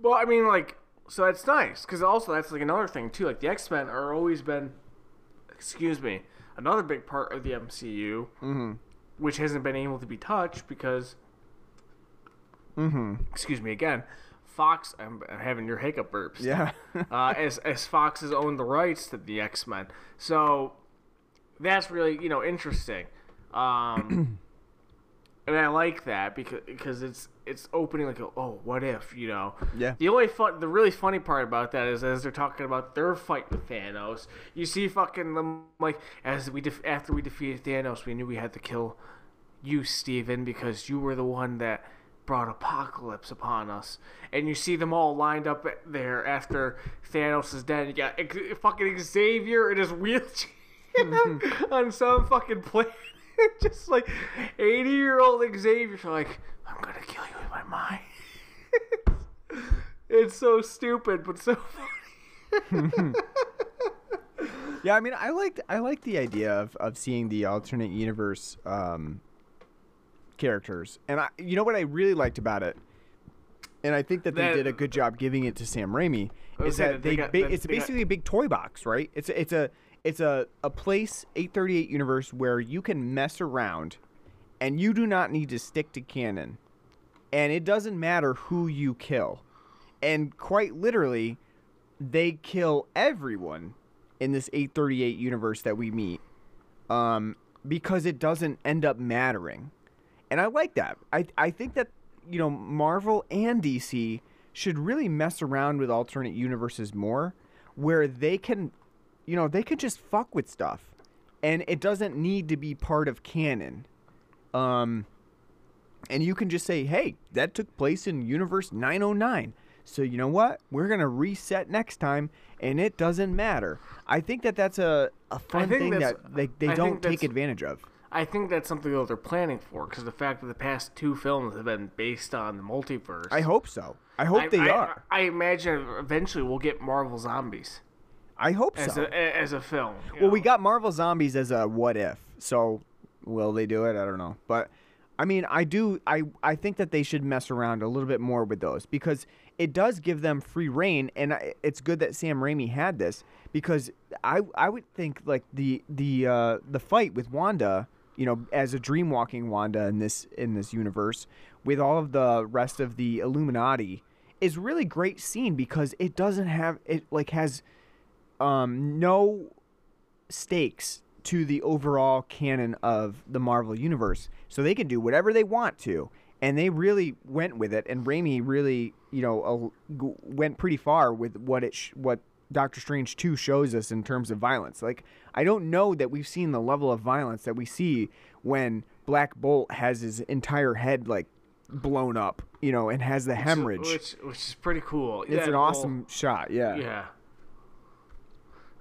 Well, I mean, like, so that's nice because also that's like another thing too. Like the X Men are always been, excuse me, another big part of the MCU, Mm-hmm. Which hasn't been able to be touched because, Mm-hmm. excuse me again, Fox. I'm, I'm having your hiccup burps. Yeah. uh, as as Fox has owned the rights to the X Men, so that's really you know interesting, um, and I like that because because it's it's opening like a, oh what if you know Yeah. the only fun the really funny part about that is as they're talking about their fight with Thanos, you see fucking them like as we def- after we defeated Thanos, we knew we had to kill you, Steven, because you were the one that brought apocalypse upon us. And you see them all lined up there after Thanos is dead. You got fucking Xavier in his wheelchair mm-hmm. on some fucking planet. Just like 80 year old Xavier's like, I'm gonna kill you with my mind. it's so stupid, but so funny. Yeah, I mean, I liked I like the idea of, of seeing the alternate universe um, characters, and I, you know what I really liked about it, and I think that they That- did a good job giving it to Sam Raimi, is that they they, got- ba- it's they got- basically a big toy box, right? It's a, it's a it's a a place 838 universe where you can mess around, and you do not need to stick to canon, and it doesn't matter who you kill, and quite literally, they kill everyone in this 838 universe that we meet um, because it doesn't end up mattering. And I like that. I, I think that, you know, Marvel and DC should really mess around with alternate universes more where they can, you know, they could just fuck with stuff and it doesn't need to be part of canon. Um, and you can just say, hey, that took place in universe 909. So you know what? We're gonna reset next time, and it doesn't matter. I think that that's a, a fun thing that they, they I don't take advantage of. I think that's something that they're planning for because the fact that the past two films have been based on the multiverse. I hope so. I hope I, they I, are. I imagine eventually we'll get Marvel Zombies I hope as so. a as a film. well, we got Marvel Zombies as a what if. So will they do it? I don't know. But I mean, I do. I I think that they should mess around a little bit more with those because it does give them free reign, and I, it's good that Sam Raimi had this because I I would think like the the uh, the fight with Wanda, you know, as a dream walking Wanda in this in this universe with all of the rest of the Illuminati is really great scene because it doesn't have it like has um no stakes to the overall canon of the Marvel universe. So they can do whatever they want to. And they really went with it and Raimi really, you know, uh, g- went pretty far with what it sh- what Doctor Strange 2 shows us in terms of violence. Like I don't know that we've seen the level of violence that we see when Black Bolt has his entire head like blown up, you know, and has the hemorrhage. which which is pretty cool. it's an awesome shot, yeah. yeah.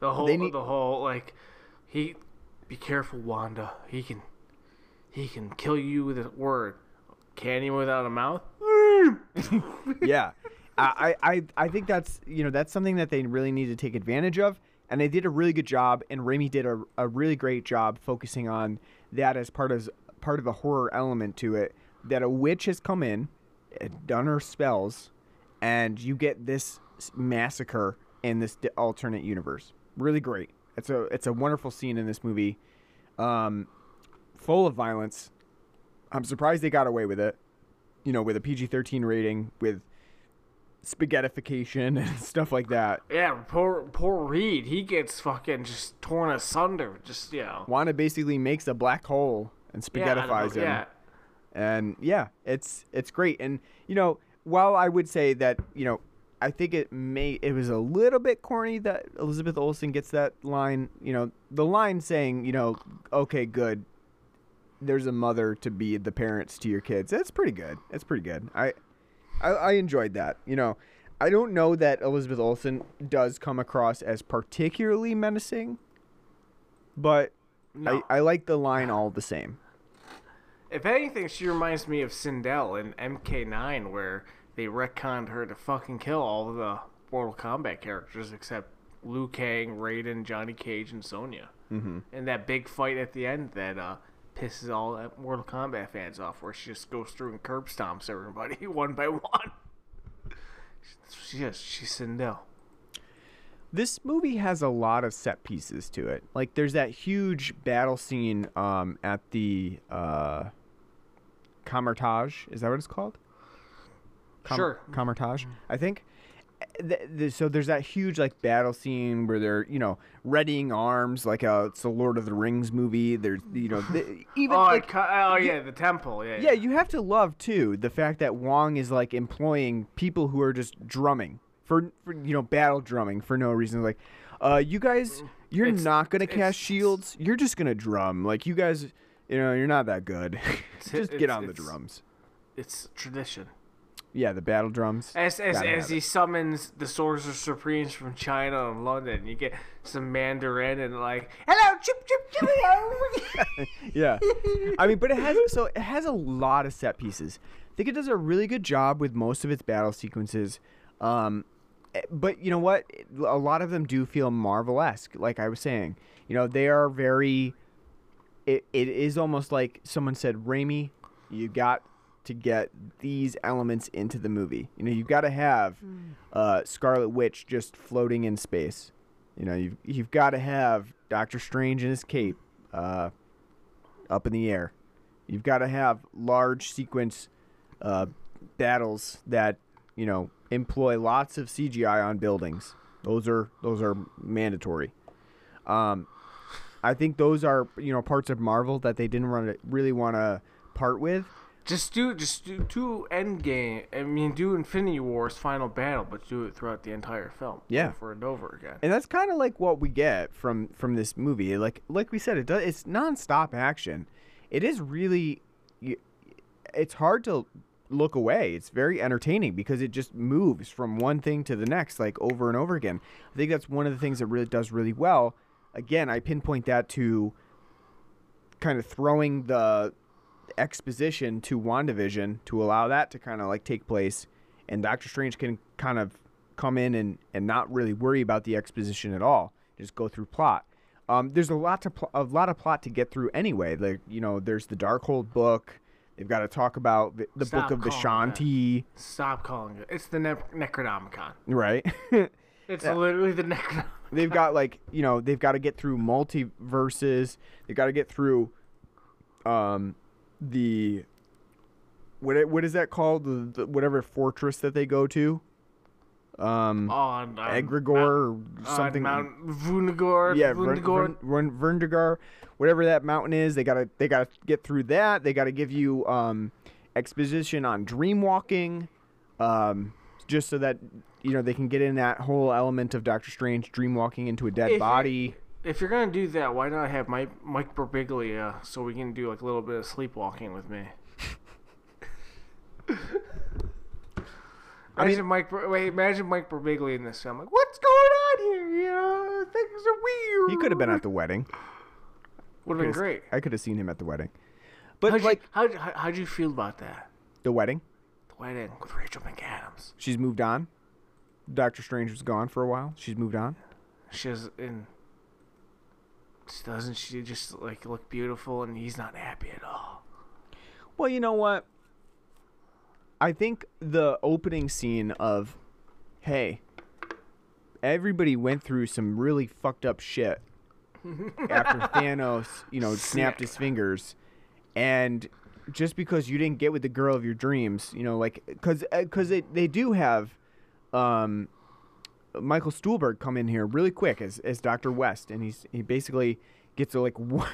The whole need- the whole like he be careful Wanda. He can he can kill you with a word. Can he without a mouth? yeah, I, I I think that's you know that's something that they really need to take advantage of, and they did a really good job, and Raimi did a, a really great job focusing on that as part of part of the horror element to it. That a witch has come in, had done her spells, and you get this massacre in this alternate universe. Really great. It's a it's a wonderful scene in this movie, um, full of violence. I'm surprised they got away with it. You know, with a PG-13 rating, with spaghettification and stuff like that. Yeah, poor poor Reed. He gets fucking just torn asunder. Just you know. Wanda basically makes a black hole and Yeah, I don't know, spaghettifies him. Yeah. and yeah, it's it's great. And you know, while I would say that you know, I think it may it was a little bit corny that Elizabeth Olsen gets that line. You know, the line saying, you know, okay, good. There's a mother to be the parents to your kids. That's pretty good. That's pretty good. I, I, I enjoyed that. You know, I don't know that Elizabeth Olsen does come across as particularly menacing, but No. I, I like the line all the same. If anything, she reminds me of Sindel in MK9, where they retconned her to fucking kill all of the Mortal Kombat characters except Liu Kang, Raiden, Johnny Cage, and Sonya. Mm-hmm. And that big fight at the end that uh, pisses all Mortal Kombat fans off, where she just goes through and curb stomps everybody one by one. She is. She's Sindel. This movie has a lot of set pieces to it. Like there's that huge battle scene um, at the uh, Kamar-Taj. Is that what it's called? Com- Sure. Kamar-Taj, I think. Th- th- so there's that huge like battle scene where they're you know readying arms like a it's a Lord of the Rings movie. There's you know th- even Oh, like it oh yeah, the temple. Yeah, yeah, you have to love too the fact that Wong is like employing people who are just drumming for, for you know battle drumming for no reason. Like, uh, you guys, you're It's- not gonna cast shields. You're just gonna drum. Like you guys, you know, you're not that good. just get it's- on the drums. It's tradition. Yeah, the battle drums. As as, Gotta as he it. summons the Sorcerer Supremes from China and London, you get some Mandarin and like, hello, chip chip chip. yeah. I mean, but it has so it has a lot of set pieces. I think it does a really good job with most of its battle sequences. Um, eh, but you know what? A lot of them do feel Marvel-esque. Like I was saying, you know, they are very. It it is almost like someone said, Raimi, you got to get these elements into the movie. You know, you've got to have uh, Scarlet Witch just floating in space. You know, you've you've got to have Doctor Strange in his cape. Uh, up in the air. You've got to have large sequence uh, battles that you know employ lots of CGI on buildings. Those are those are mandatory. Um, I think those are you know parts of Marvel that they didn't really want to part with. Just do just do do Endgame. I mean, do Infinity War's final battle, but do it throughout the entire film. Yeah. over and over again. and that's kind of like what we get from from this movie. Like like we said, it does it's nonstop action. It is really, it's hard to look away. It's very entertaining because it just moves from one thing to the next, like over and over again. I think that's one of the things that really does really well. Again, I pinpoint that to kind of throwing the exposition to WandaVision to allow that to kind of like take place and Doctor Strange can kind of come in and, and not really worry about the exposition at all. Just go through plot. Um, there's a lot to pl- a lot of plot to get through anyway. Like you know, there's the Darkhold book. They've got to talk about the, the book of Vishanti, Stop calling it. It's the ne- Necronomicon. right? It's literally the Necronomicon. they've got like you know they've got to get through multiverses. They've got to get through um the what what is that called the, the whatever fortress that they go to um On, on Egregor or something on Mount Vunagor. yeah Vern, Vundagor. Vern, Vern, Verndegor, whatever that mountain is they gotta they gotta get through that they gotta give you um exposition on dream walking um just so that you know they can get in that whole element of Doctor Strange dream walking into a dead If body If you're gonna do that, why not have Mike Mike Birbiglia so we can do like a little bit of sleepwalking with me? Imagine Mike. Bir- Wait, imagine Mike Birbiglia in this film. Like, what's going on here? You know, things are weird. he could have been at the wedding Would have been great. I could have seen him at the wedding but How'd like you, how'd, how- how'd you feel about that? the wedding The wedding with Rachel McAdams. she's moved on Doctor Strange was gone for a while she's moved on She's in. Doesn't she just like look beautiful and he's not happy at all? Well, you know what? I think the opening scene of, hey, everybody went through some really fucked up shit after Thanos, you know, snapped his fingers, and just because you didn't get with the girl of your dreams, you know, like because because they they do have, um, Michael Stuhlbarg come in here really quick as as Doctor West, and he's he basically gets like one,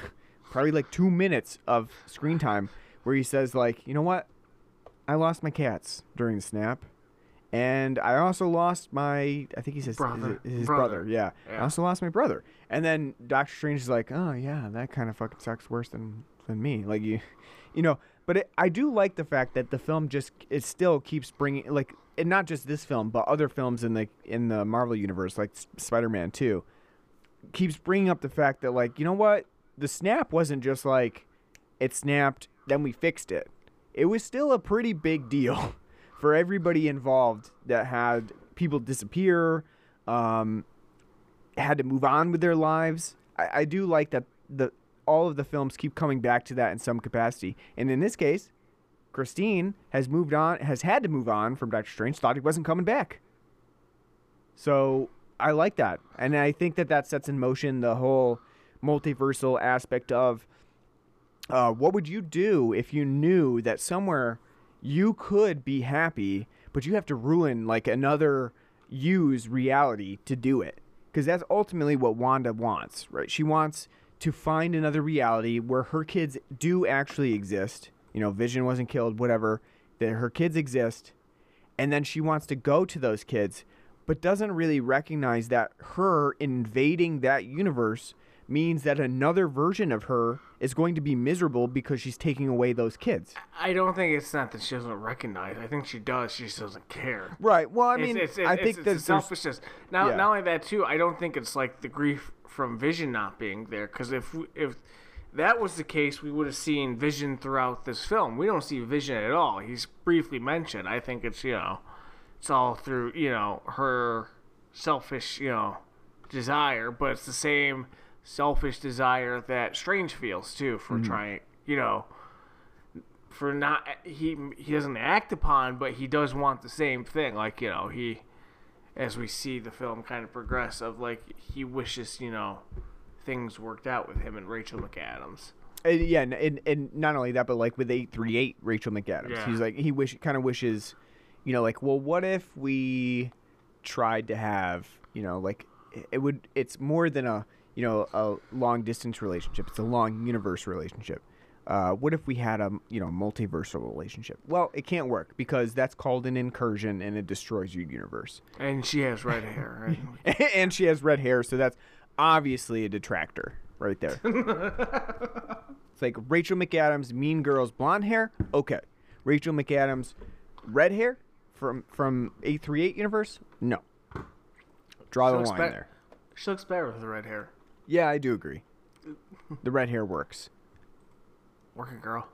probably like two minutes of screen time where he says like, you know what, I lost my cats during the snap. And I also lost my, I think he says Brother. his, his Brother. brother. Yeah. I also lost my brother. And then Doctor Strange is like, oh yeah, that kind of fucking sucks worse than than me. Like you, you know. But it, I do like the fact that the film just it still keeps bringing like, and not just this film, but other films in the in the Marvel universe, like Spider Man Two, keeps bringing up the fact that like, you know what, the snap wasn't just like, it snapped, then we fixed it. It was still a pretty big deal for everybody involved that had people disappear, um, had to move on with their lives. I, I do like that the all of the films keep coming back to that in some capacity. And in this case, Christine has moved on, has had to move on from Doctor Strange. Thought he wasn't coming back. So I like that, and I think that that sets in motion the whole multiversal aspect of uh, what would you do if you knew that somewhere you could be happy, but you have to ruin like another you's reality to do it? Because that's ultimately what Wanda wants, right? She wants to find another reality where her kids do actually exist. You know, Vision wasn't killed, whatever. That her kids exist, and then she wants to go to those kids, but doesn't really recognize that her invading that universe means that another version of her is going to be miserable because she's taking away those kids. I don't think it's not that she doesn't recognize. I think she does. She just doesn't care. Right. Well, I mean, it's, it's, I it's, think it's that a selfishness. Now, Yeah. not only that too, I don't think it's like the grief from Vision not being there. Because if if that was the case, we would have seen Vision throughout this film. We don't see Vision at all. He's briefly mentioned. I think it's you know, it's all through you know her selfish you know desire, but it's the same selfish desire that Strange feels too for mm-hmm. trying you know for not he he doesn't act upon, but he does want the same thing. Like you know he, as we see the film kind of progress, of like he wishes you know things worked out with him and Rachel McAdams. And yeah, and, and not only that, but like with eight three eight, Rachel McAdams, Yeah. he's like he wish kind of wishes, you know, like well, what if we tried to have, you know, like it would. It's more than a you know a long distance relationship. It's a long universe relationship. Uh, what if we had a you know multiversal relationship? Well, it can't work because that's called an incursion and it destroys your universe. And she has red hair. Right? and she has red hair, so that's obviously a detractor right there. it's like Rachel McAdams, Mean Girls, blonde hair. Okay, Rachel McAdams, red hair from from eight three eight universe. No, draw the looks line bet- there. she looks better with the red hair. Yeah, I do agree. The red hair works. Working girl.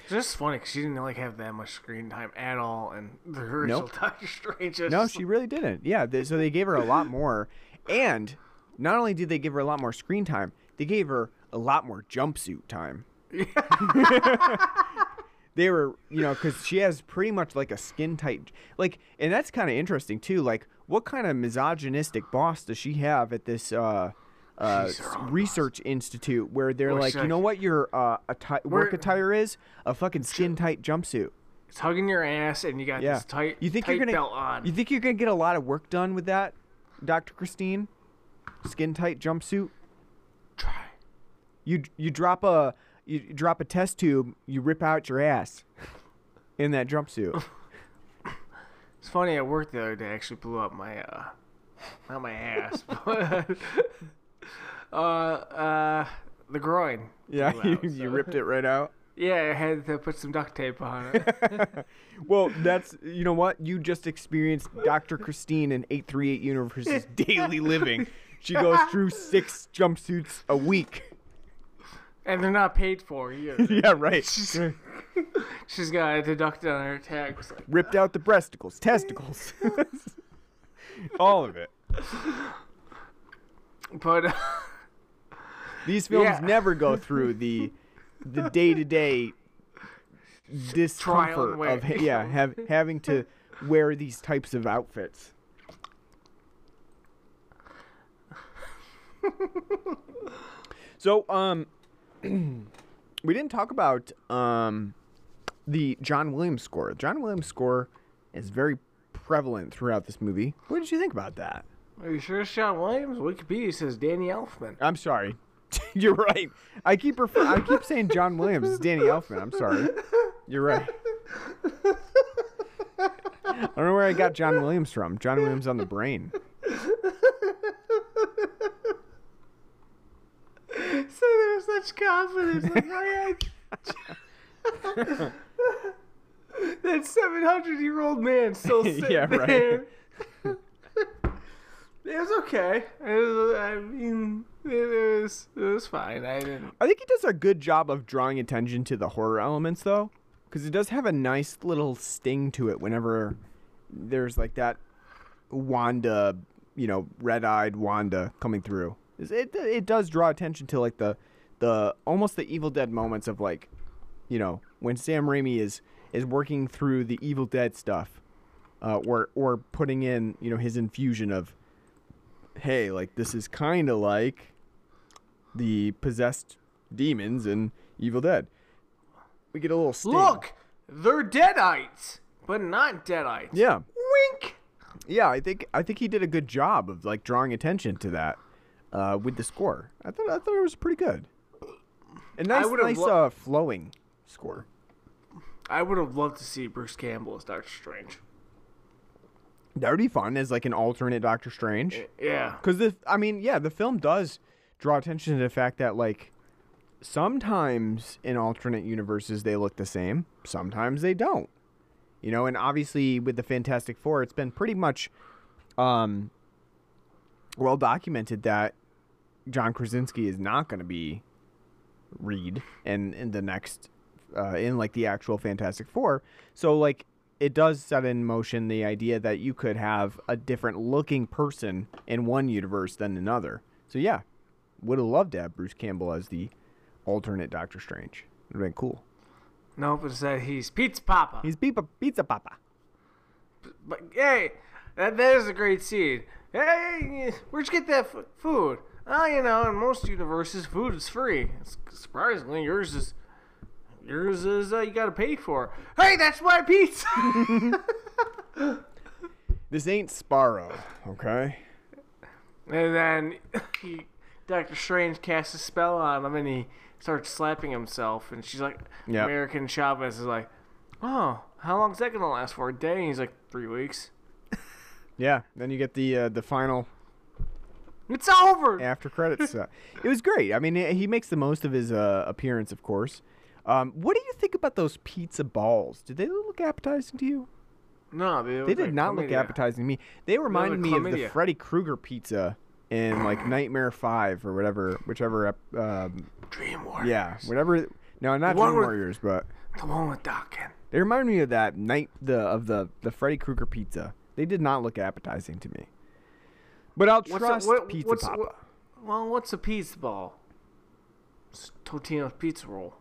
It's just funny because she didn't like have that much screen time at all, and the original Nope. Doctor Strange. No, she really didn't. Yeah, they, so they gave her a lot more, and not only did they give her a lot more screen time, they gave her a lot more jumpsuit time. they were, you know, because she has pretty much like a skin tight, like, and that's kind of interesting too. Like, what kind of misogynistic boss does she have at this uh, uh, She's her own research institute where they're like, you know what your uh, atti- work attire is? A fucking skin tight jumpsuit. It's hugging your ass, and you got Yeah. this tight, You think tight you're gonna belt on. You think you're gonna get a lot of work done with that, Doctor Christine? Skin tight jumpsuit. Try. You you drop a you drop a test tube. You rip out your ass in that jumpsuit. It's funny. At work the other day, I actually blew up my, uh, not my ass, but uh, uh, the groin. yeah, you, out, you ripped it right out. Yeah, I had to put some duct tape on it. Well, that's you know what you just experienced, Doctor Christine in eight three eight Universe's daily living. She goes through six jumpsuits a week. and they're not paid for either. yeah, right. She's got it deducted on her tag. Like, Ripped out the breasticles, testicles, all of it. but These films Yeah. never go through the the day to day discomfort of yeah have having to wear these types of outfits. so um we didn't talk about um the John Williams score. John Williams score is very prevalent throughout this movie. What did you think about that? Are you sure it's John Williams? Wikipedia says Danny Elfman. I'm sorry. You're right. I keep refer- I keep saying John Williams. It's Danny Elfman. I'm sorry. You're right. I don't know where I got John Williams from. John Williams on the brain. So there was such confidence. Like, I had... that 700 year old man still sitting Yeah, right. there. it was okay. It was, I mean, it was, it was fine. I didn't. I think he does a good job of drawing attention to the horror elements, though, because it does have a nice little sting to it. Whenever there's like that Wanda, you know, red-eyed Wanda coming through, It- it does draw attention to like the the almost the Evil Dead moments of like, you know, when Sam Raimi is is working through the Evil Dead stuff, uh, or or putting in you know his infusion of, hey, like this is kind of like the possessed demons in Evil Dead. We get a little sting. Look, they're deadites, but not deadites. Yeah. Wink. Yeah, I think I think he did a good job of like drawing attention to that uh, with the score. I thought I thought it was pretty good. A nice, nice lo- uh, flowing score. I would have loved to see Bruce Campbell as Doctor Strange. That would be fun as like an alternate Doctor Strange. Yeah. Because the I mean, yeah, the film does draw attention to the fact that like sometimes in alternate universes they look the same, sometimes they don't. You know, and obviously with the Fantastic Four, it's been pretty much um well documented that John Krasinski is not going to be Reed in in the next uh, in like the actual Fantastic Four. So like it does set in motion the idea that you could have a different looking person in one universe than another. So yeah, would have loved to have Bruce Campbell as the alternate Doctor Strange. It would have been cool. Nope, instead he's Pizza Papa. He's Pizza Pizza Papa. But hey, that, that is a great scene. Hey, where'd you get that f- food? Oh, you know, in most universes, food is free. S- Surprisingly, yours is yours is uh, you got to pay for. Hey, that's my pizza. This ain't Sparrow, okay? and then he, Doctor Strange casts a spell on him, and he starts slapping himself. And she's like, Yep. American Chavez is like, oh, how long is that gonna last for? A day? And he's like, three weeks. Yeah. Then you get the uh, the final It's over. after credits. uh, it was great. I mean, he makes the most of his uh, appearance, of course. Um, what do you think about those pizza balls? Did they look appetizing to you? No, they, They did like not look appetizing to me. They reminded me of the. Freddy Krueger pizza in like Nightmare Five or whatever, whichever. Um, Dream Warriors. yeah, whatever. No, not Dream with- Warriors, but The one with Dawkins. they remind me of that night the of the the Freddy Krueger pizza. They did not look appetizing to me. But I'll What's trust a, what, Pizza what's, Papa. what- well, what's a pizza ball? It's Totino's pizza roll.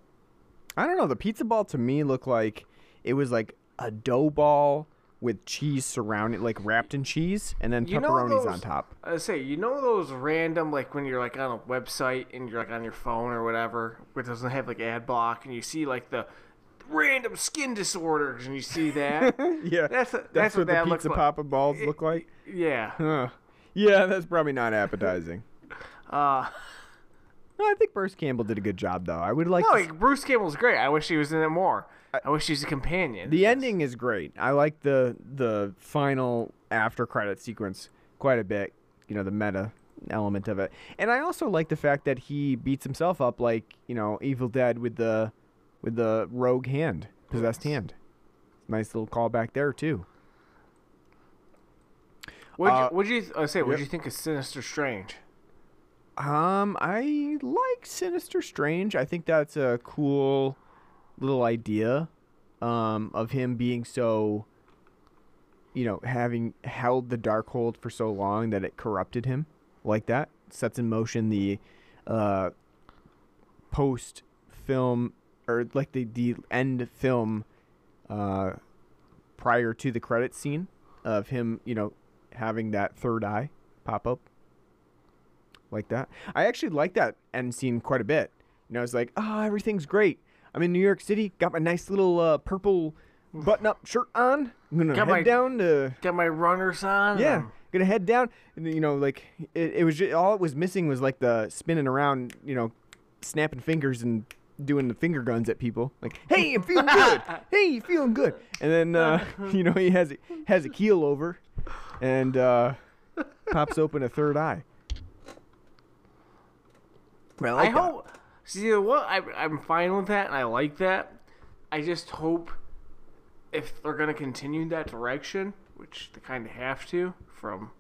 I don't know. The pizza ball to me looked like it was like a dough ball with cheese surrounded, like wrapped in cheese, and then You pepperonis those- on top. I say, you know those random like when you're like on a website and you're like on your phone or whatever, where it doesn't have like ad block, and you see like the random skin disorders, and you see that. yeah, That's- that's, that's what, what the pizza like. papa balls look like. yeah. Huh. Yeah, that's probably not appetizing. Uh, no, I think Bruce Campbell did a good job, though. I would like. no, to like Bruce Campbell's great. I wish he was in it more. I, wish he was a companion. The ending is great. I like the the final after credit sequence quite a bit. You know, the meta element of it. And I also like the fact that he beats himself up like, you know, Evil Dead with the with the rogue hand, possessed hand. Nice little callback there too. What'd uh, you, what'd you uh, say? What'd yep. you think of Sinister Strange? Um, I like Sinister Strange. I think that's a cool little idea um, of him being so, you know, having held the Darkhold for so long that it corrupted him like that. Sets in motion the uh, post film or like the the end film uh prior to the credit scene of him, you know, having that third eye pop up like that. I actually like that end scene quite a bit. You know, it's like, oh, everything's great. I'm in New York City, got my nice little uh, purple button-up shirt on. I'm gonna Got head my- down to Got my runners on. yeah, and- gonna head down. And, you know, like it, it was just, all it was missing was like the spinning around, you know, snapping fingers and doing the finger guns at people. Like, hey, I'm feeling good. hey, you feeling good? And then uh, you know he has has a keel over, and uh, pops open a third eye. Well, I hope. See, you know what? I, I'm fine with that, and I like that. I just hope if they're going to continue that direction, which they kind of have to from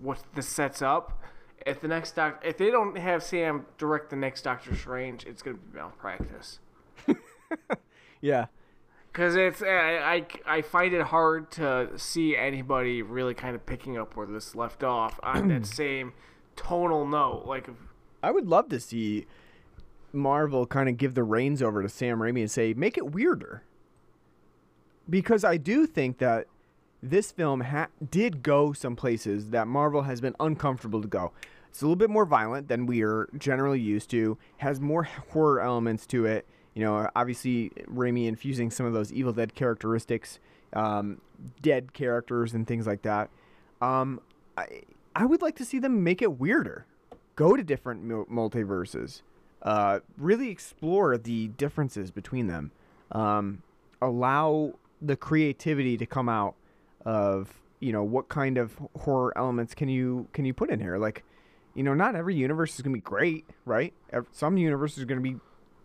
what this sets up. If the next doc, if they don't have Sam direct the next Doctor Strange, it's going to be malpractice. Yeah. Because it's I, I I find it hard to see anybody really kind of picking up where this left off on that same tonal note. Like, if, I would love to see Marvel kind of give the reins over to Sam Raimi and say, make it weirder. Because I do think that this film ha- did go some places that Marvel has been uncomfortable to go. It's a little bit more violent than we are generally used to, has more horror elements to it. You know, obviously, Raimi infusing some of those Evil Dead characteristics, um, dead characters, and things like that. Um, I, I would like to see them make it weirder go to different multiverses, uh, really explore the differences between them, um, allow the creativity to come out of you know what kind of horror elements can you can you put in here? Like you know not every universe is gonna be great right? Some universes are gonna be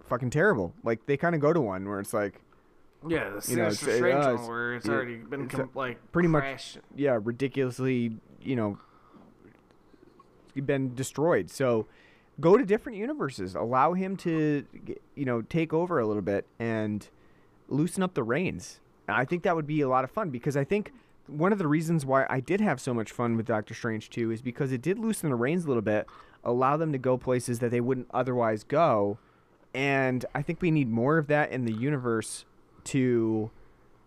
fucking terrible. Like they kind of go to one where it's like yeah, the You know, it's- Strange uh, one where it's yeah, already been it's com- like pretty much- yeah, ridiculously, you know, been destroyed. So go to different universes. Allow him to, you know, take over a little bit and loosen up the reins. I think that would be a lot of fun because I think one of the reasons why I did have so much fun with Doctor Strange 2 is because it did loosen the reins a little bit, allow them to go places that they wouldn't otherwise go. And I think we need more of that in the universe to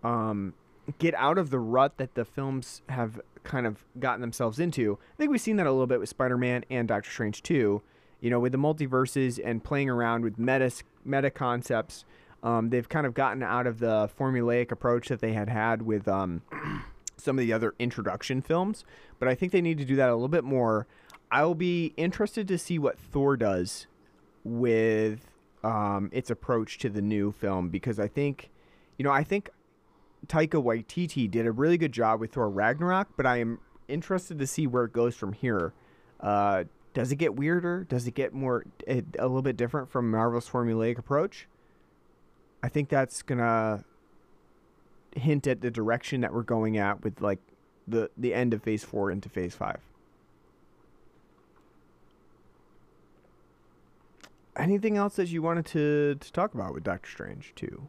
um, get out of the rut that the films have kind of gotten themselves into. I think we've seen that a little bit with Spider-Man and Doctor Strange 2. You know, with the multiverses and playing around with meta meta concepts, um, they've kind of gotten out of the formulaic approach that they had had with um, some of the other introduction films. But I think they need to do that a little bit more. I'll be interested to see what Thor does with um, its approach to the new film because I think, you know, I think Taika Waititi did a really good job with Thor Ragnarok, but I am interested to see where it goes from here. Uh, does it get weirder? Does it get more a, a little bit different from Marvel's formulaic approach? I think that's gonna hint at the direction that we're going at with like the the end of Phase Four into Phase Five. Anything else that you wanted to, to talk about with Doctor Strange too?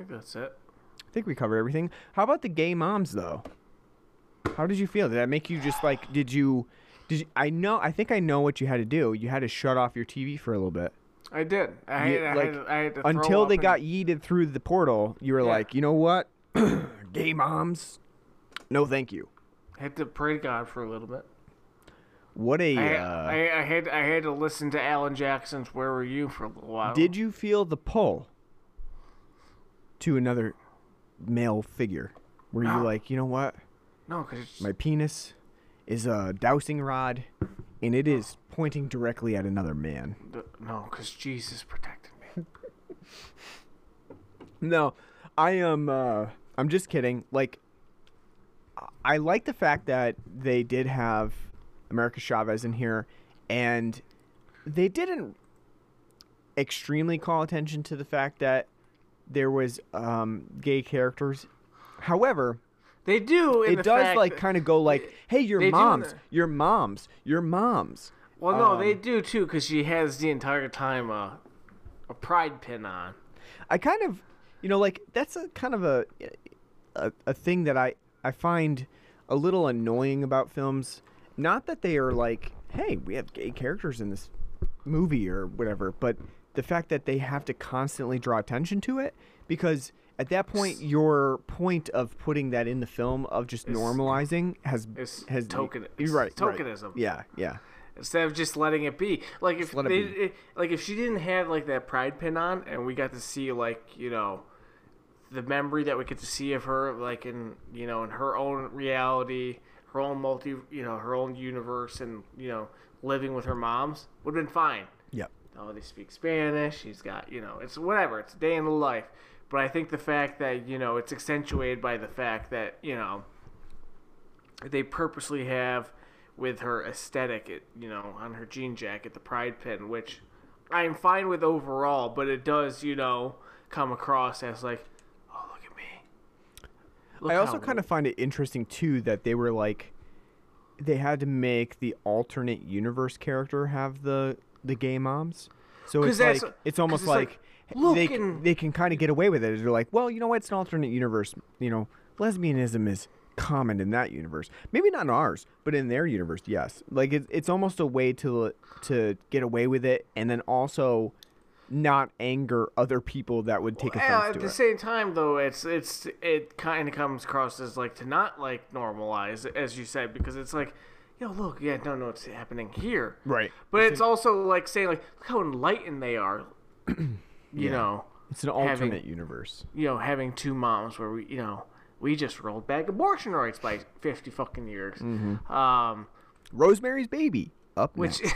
Think that's it. I think we covered everything. How about the gay moms though? How did you feel? Did that make you just like? Did you? Did you, I know? I think I know what you had to do. You had to shut off your TV for a little bit I did. I, You- had, like, I, had, I had to throw until they and- got yeeted through the portal. You were Yeah. like, you know what? gay moms, no, thank you. I had to pray to God for a little bit. What a. I, uh, I, I had I had to listen to Alan Jackson's "Where Were You" for a little while. did you feel the pull to another male figure? Were you No. like, you know what? No, because My penis is a dowsing rod, and it is pointing directly at another man. no, because Jesus protected me. No, I am. Uh, I'm just kidding. Like, I like the fact that they did have America Chavez in here, and they didn't extremely call attention to the fact that there was um, gay characters. However, They do. In it the does like kind of go like, "Hey, your they moms, your moms, your moms." Well, no, they um, do too, because she has the entire time uh, a pride pin on. I kind of, you know, like that's a kind of a, a a thing that I I find a little annoying about films. Not that they are like, hey, we have gay characters in this movie or whatever, but the fact that they have to constantly draw attention to it because at that point your point of putting that in the film of just normalizing has has token- you're right, right. tokenism. Yeah, yeah. instead of just letting it be. Like if they, it- like if she didn't have like that pride pin on, and we got to see like you know the memory that we get to see of her, like in you know in her own reality, her own multi, you know her own universe, and you know living with her moms would have been fine. Yep. Oh, they speak Spanish. She's got, you know, it's whatever. It's a day in the life. But I think the fact that, you know, it's accentuated by the fact that, you know, they purposely have with her aesthetic, it, you know, on her jean jacket, the pride pin, which I am fine with overall, but it does, you know, come across as like, oh, look at me. Look I also kind of find it interesting too that they were like they had to make the alternate universe character have the the gay moms. So it's like it's almost it's like, like, they and- they can kind of get away with it. They're like, well, you know what? It's an alternate universe. You know, lesbianism is common in that universe. Maybe not in ours, but in their universe, yes. Like it's it's almost a way to to get away with it, and then also not anger other people that would take Well, offense at to the it. same time, though, it's it's it kind of comes across as like to not like normalize, as you said, because it's like, yo, look, Yeah, don't know what's happening here, Right. But it's also like saying like, look how enlightened they are, you Yeah. know, It's an having- alternate universe. you know, having two moms where we, you know, we just rolled back abortion rights by fifty fucking years, Mm-hmm. um, Rosemary's Baby up which.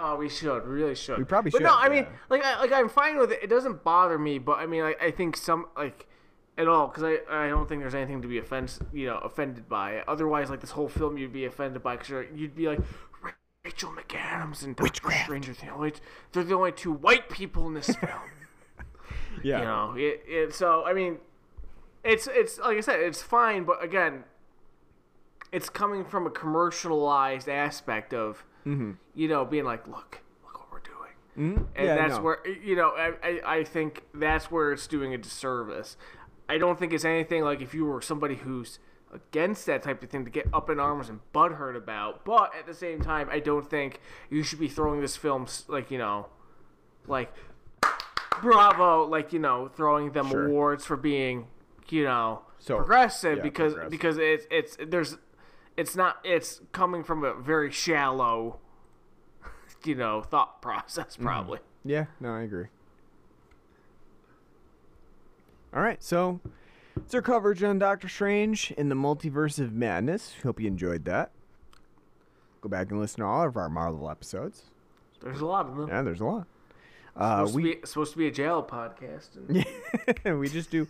Oh, we should. Really should. We probably should. But no, I mean, like, I, like I'm fine with it. It doesn't bother me, but I mean, I, I think some like at all because I, I don't think there's anything to be offense you know offended by. Otherwise, like this whole film, you'd be offended by because you'd be like. Rachel McAdams and Doctor. Stranger Things. Only- They're the only two white people in this film. yeah. you know, it, it, so I mean, it's it's like I said, it's fine, but again, it's coming from a commercialized aspect of you know being like, look, look what we're doing, Mhm. and Yeah, that's no. where you know I, I I think that's where it's doing a disservice. I don't think it's anything like if you were somebody who's against that type of thing to get up in arms and butthurt about, but at the same time, I don't think you should be throwing this film like you know, like bravo, like you know, throwing them Sure. awards for being, you know, So- progressive yeah, because progressive. because it's it's there's it's not it's coming from a very shallow, you know, thought process Mm-hmm. probably. Yeah, no, I agree. All right, so it's our coverage on Doctor Strange in the Multiverse of Madness. Hope you enjoyed that. Go back and listen to all of our Marvel episodes. There's a lot of them. Yeah, there's a lot. Uh, supposed, we to be, supposed to be a jail podcast. And, we just do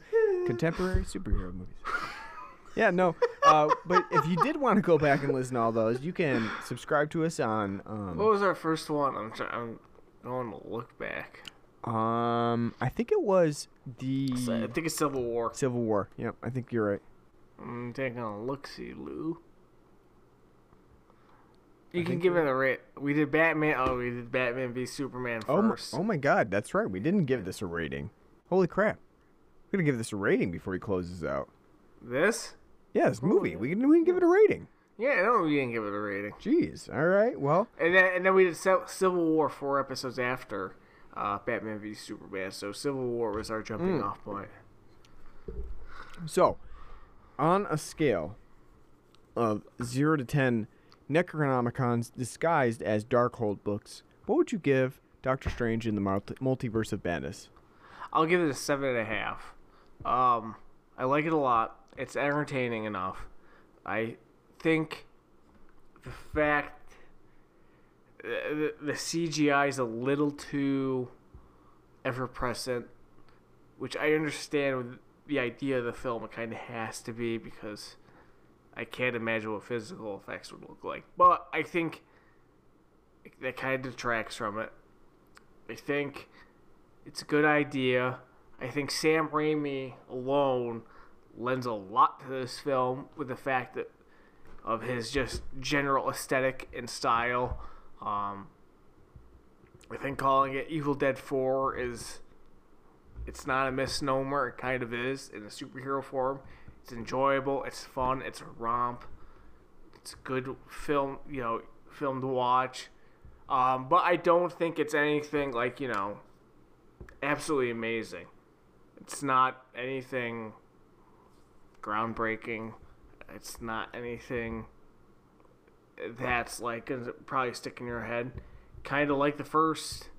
contemporary superhero movies. Yeah, no. Uh, but if you did want to go back and listen to all those, you can subscribe to us on um, What was our first one? I'm trying. I'm going to look back. um I think it was the I think it's Civil War. Civil War. Yep, I think you're right. I'm taking a look. See, Lou. You can give it a rate. We did Batman. Oh, we did Batman v Superman Oh my, first. oh my god, that's right. We didn't give this a rating. Holy crap. We're to give this a rating before he closes out. This? Yeah, this movie. We can, we can give it a rating. Yeah, no, we didn't give it a rating. Jeez. All right. Well, And then, and then we did Civil War four episodes after uh, Batman v Superman. So Civil War was our jumping off point. so on a scale of 0 to 10 Necronomicons disguised as Darkhold books, what would you give Doctor Strange in the multi- Multiverse of Madness? I'll give it a seven and a half. Um, I like it a lot. It's entertaining enough. I think the fact the, CGI is a little too ever present, which I understand with the idea of the film. It kind of has to be because I can't imagine what physical effects would look like. But I think that kind of detracts from it. I think it's a good idea. I think Sam Raimi alone lends a lot to this film with the fact that of his just general aesthetic and style. Um, I think calling it Evil Dead 4 is it's not a misnomer, it kind of is in a superhero form. It's enjoyable, it's fun, it's a romp. It's a good film, you know, film to watch. Um, but I don't think it's anything like you know, absolutely amazing. It's not anything groundbreaking. It's not anything that's like probably stick in your head. Kind of like the first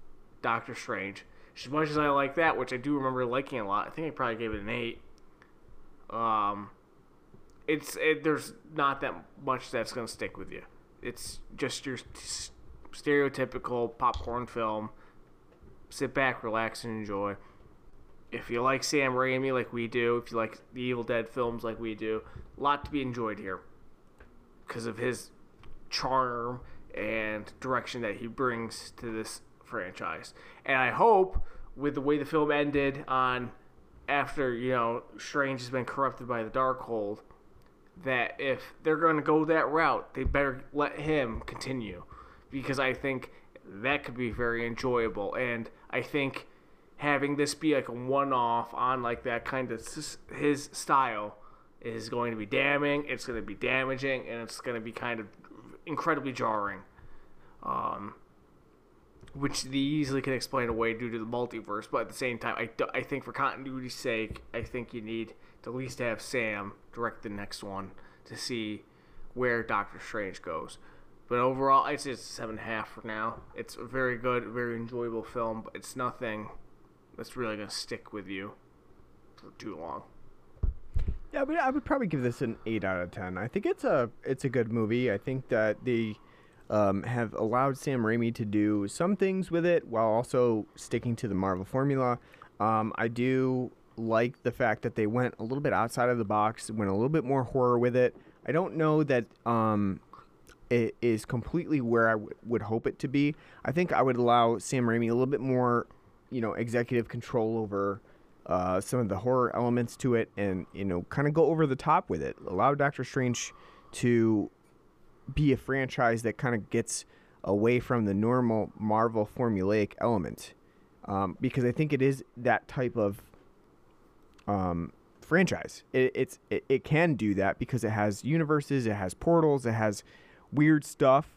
Doctor Strange. As much as I like that, which I do remember liking a lot, I think I probably gave it an eight. Um, it's it, there's not that much that's gonna stick with you. It's just your s- stereotypical popcorn film. Sit back, relax, and enjoy. If you like Sam Raimi like we do, if you like the Evil Dead films like we do, a lot to be enjoyed here because of his charm and direction that he brings to this franchise. And I hope with the way the film ended on after, you know, Strange has been corrupted by the Darkhold, that if they're going to go that route, they better let him continue because I think that could be very enjoyable and I think having this be like a one-off on like that kind of his style is going to be damning, it's going to be damaging and it's going to be kind of incredibly jarring. Um which they easily can explain away due to the multiverse, but at the same time, I, I think for continuity's sake, I think you need to at least have Sam direct the next one to see where Doctor Strange goes. But overall, I'd say it's a seven and a half for now. It's a very good, very enjoyable film, but it's nothing that's really going to stick with you for too long. Yeah, but I would probably give this an eight out of ten. I think it's a it's a good movie. I think that they um, have allowed Sam Raimi to do some things with it while also sticking to the Marvel formula. Um, I do like the fact that they went a little bit outside of the box, went a little bit more horror with it. I don't know that um, it is completely where I w- would hope it to be. I think I would allow Sam Raimi a little bit more, you know, executive control over uh, some of the horror elements to it, and you know, kind of go over the top with it. Allow Doctor Strange to be a franchise that kind of gets away from the normal Marvel formulaic element, um, because I think it is that type of um, franchise. It, it's it, it can do that because it has universes, it has portals, it has weird stuff.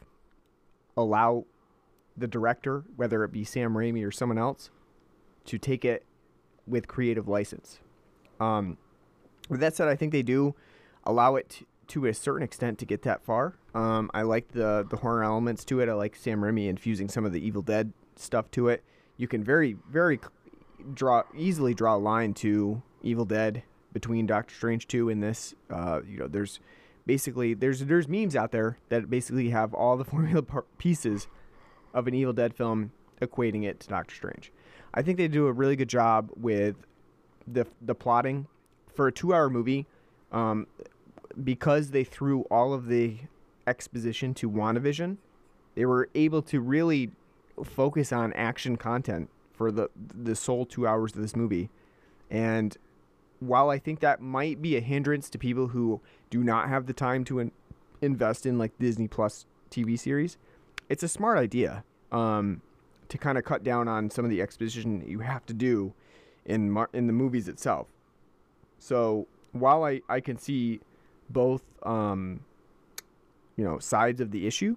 Allow the director, whether it be Sam Raimi or someone else, to take it with creative license. Um, with that said, I think they do allow it to, to a certain extent to get that far. Um, I like the the horror elements to it. I like Sam Raimi infusing some of the Evil Dead stuff to it. You can very very draw easily draw a line to Evil Dead between Doctor Strange 2 and this. Uh, you know, there's basically there's there's memes out there that basically have all the formula pieces of an Evil Dead film equating it to Doctor Strange. I think they do a really good job with the the plotting for a 2-hour movie. Um, because they threw all of the exposition to WandaVision, they were able to really focus on action content for the the sole 2 hours of this movie. And while I think that might be a hindrance to people who do not have the time to in- invest in like Disney Plus TV series, it's a smart idea um, to kind of cut down on some of the exposition you have to do in mar- in the movies itself. So while I, I can see both um, you know sides of the issue,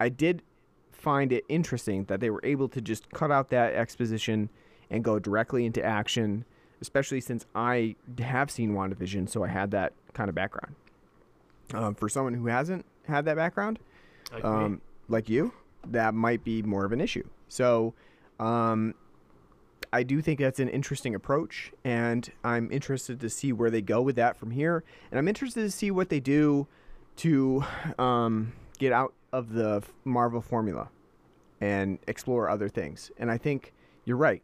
I did find it interesting that they were able to just cut out that exposition and go directly into action, especially since I have seen WandaVision, so I had that kind of background. Um, for someone who hasn't had that background, Like um, like you, that might be more of an issue. So, um, I do think that's an interesting approach, and I'm interested to see where they go with that from here. And I'm interested to see what they do to um, get out of the Marvel formula and explore other things. And I think you're right.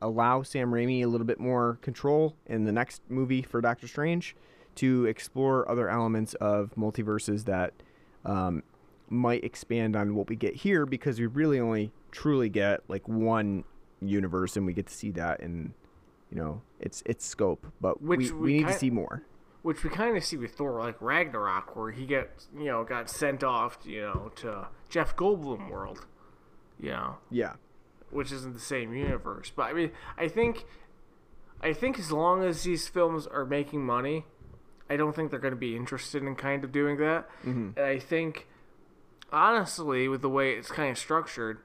Allow Sam Raimi a little bit more control in the next movie for Doctor Strange to explore other elements of multiverses that um, might expand on what we get here because we really only truly get like one universe and we get to see that in you know its its scope. But Which we, we we need to see more. which we kind of see with Thor, like Ragnarok, where he gets, you know, got sent off, you know, to Jeff Goldblum world, you know, yeah. Which isn't the same universe. But I mean, I think, I think as long as these films are making money, I don't think they're going to be interested in kind of doing that. Mm-hmm. And I think honestly, with the way it's kind of structured,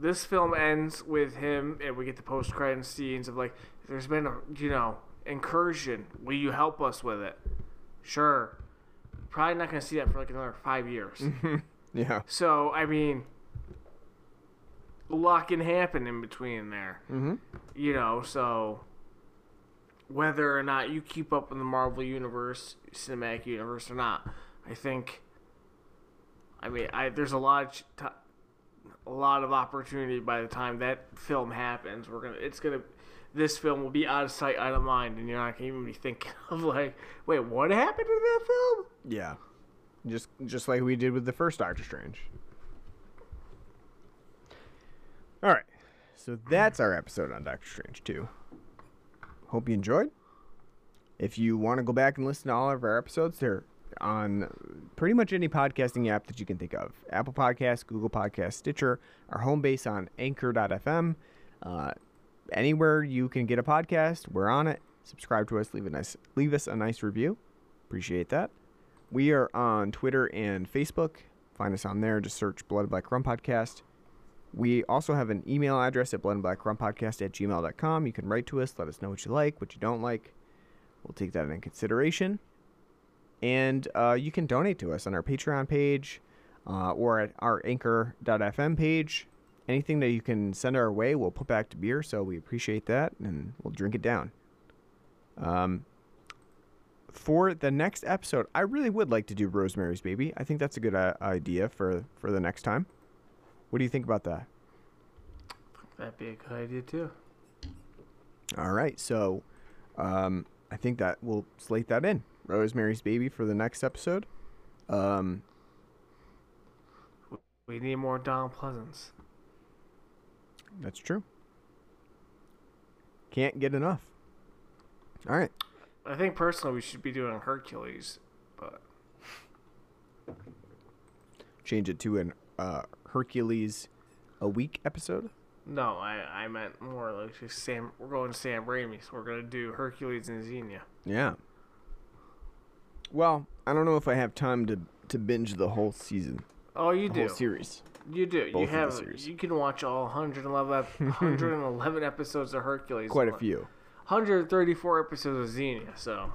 this film ends with him, and we get the post credit scenes of like, there's been a you know incursion. Will you help us with it? Sure. Probably not going to see that for like another five years. Yeah. so I mean, a lot can happen in between there. Mm-hmm. You know, so whether or not you keep up in the Marvel universe, cinematic universe or not, I think. I mean, I there's a lot of ti a lot of opportunity by the time that film happens. We're gonna, it's gonna, this film will be out of sight, out of mind, and you're not gonna even be thinking of like, wait, what happened in that film? Yeah. Just just like we did with the first Doctor Strange. All right. So that's our episode on Doctor Strange 2. Hope you enjoyed. If you want to go back and listen to all of our episodes, they're on pretty much any podcasting app that you can think of Apple Podcasts, Google Podcasts, Stitcher, our home base on anchor.fm. Uh, anywhere you can get a podcast, we're on it. Subscribe to us, leave a nice leave us a nice review. Appreciate that. We are on Twitter and Facebook. Find us on there. Just search Blood Black Rum Podcast. We also have an email address at bloodandblackrumpodcast at gmail.com. You can write to us, let us know what you like, what you don't like. We'll take that into consideration. And uh, you can donate to us on our Patreon page uh, or at our anchor.fm page. Anything that you can send our way, we'll put back to beer, so we appreciate that, and we'll drink it down. Um, for the next episode, I really would like to do Rosemary's Baby. I think that's a good uh, idea for for the next time. What do you think about that? That'd be a good idea too. All right, so um, I think that we'll slate that in Rosemary's Baby for the next episode. Um, We need more Donald Pleasence. that's true. Can't get enough. All right, I think personally we should be doing Hercules, but change it to an uh, Hercules a week episode. no, I I meant more like just Sam. We're going to Sam Raimi, so we're gonna do Hercules and Xena. Yeah. Well, I don't know if I have time to to binge the whole season, Oh, you the do. whole series. You do. Both you have. series. You can watch all 111, 111 episodes of Hercules. Quite a few. 134 episodes of Xena. So,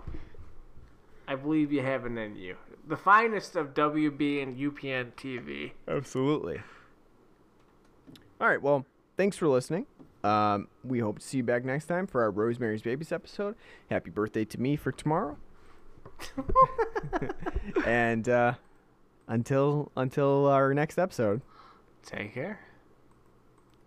I believe you have it in you. The finest of WB and UPN TV. Absolutely. All right. Well, thanks for listening. Um, we hope to see you back next time for our Rosemary's Babies episode. Happy birthday to me for tomorrow. and uh, until until our next episode. Take care.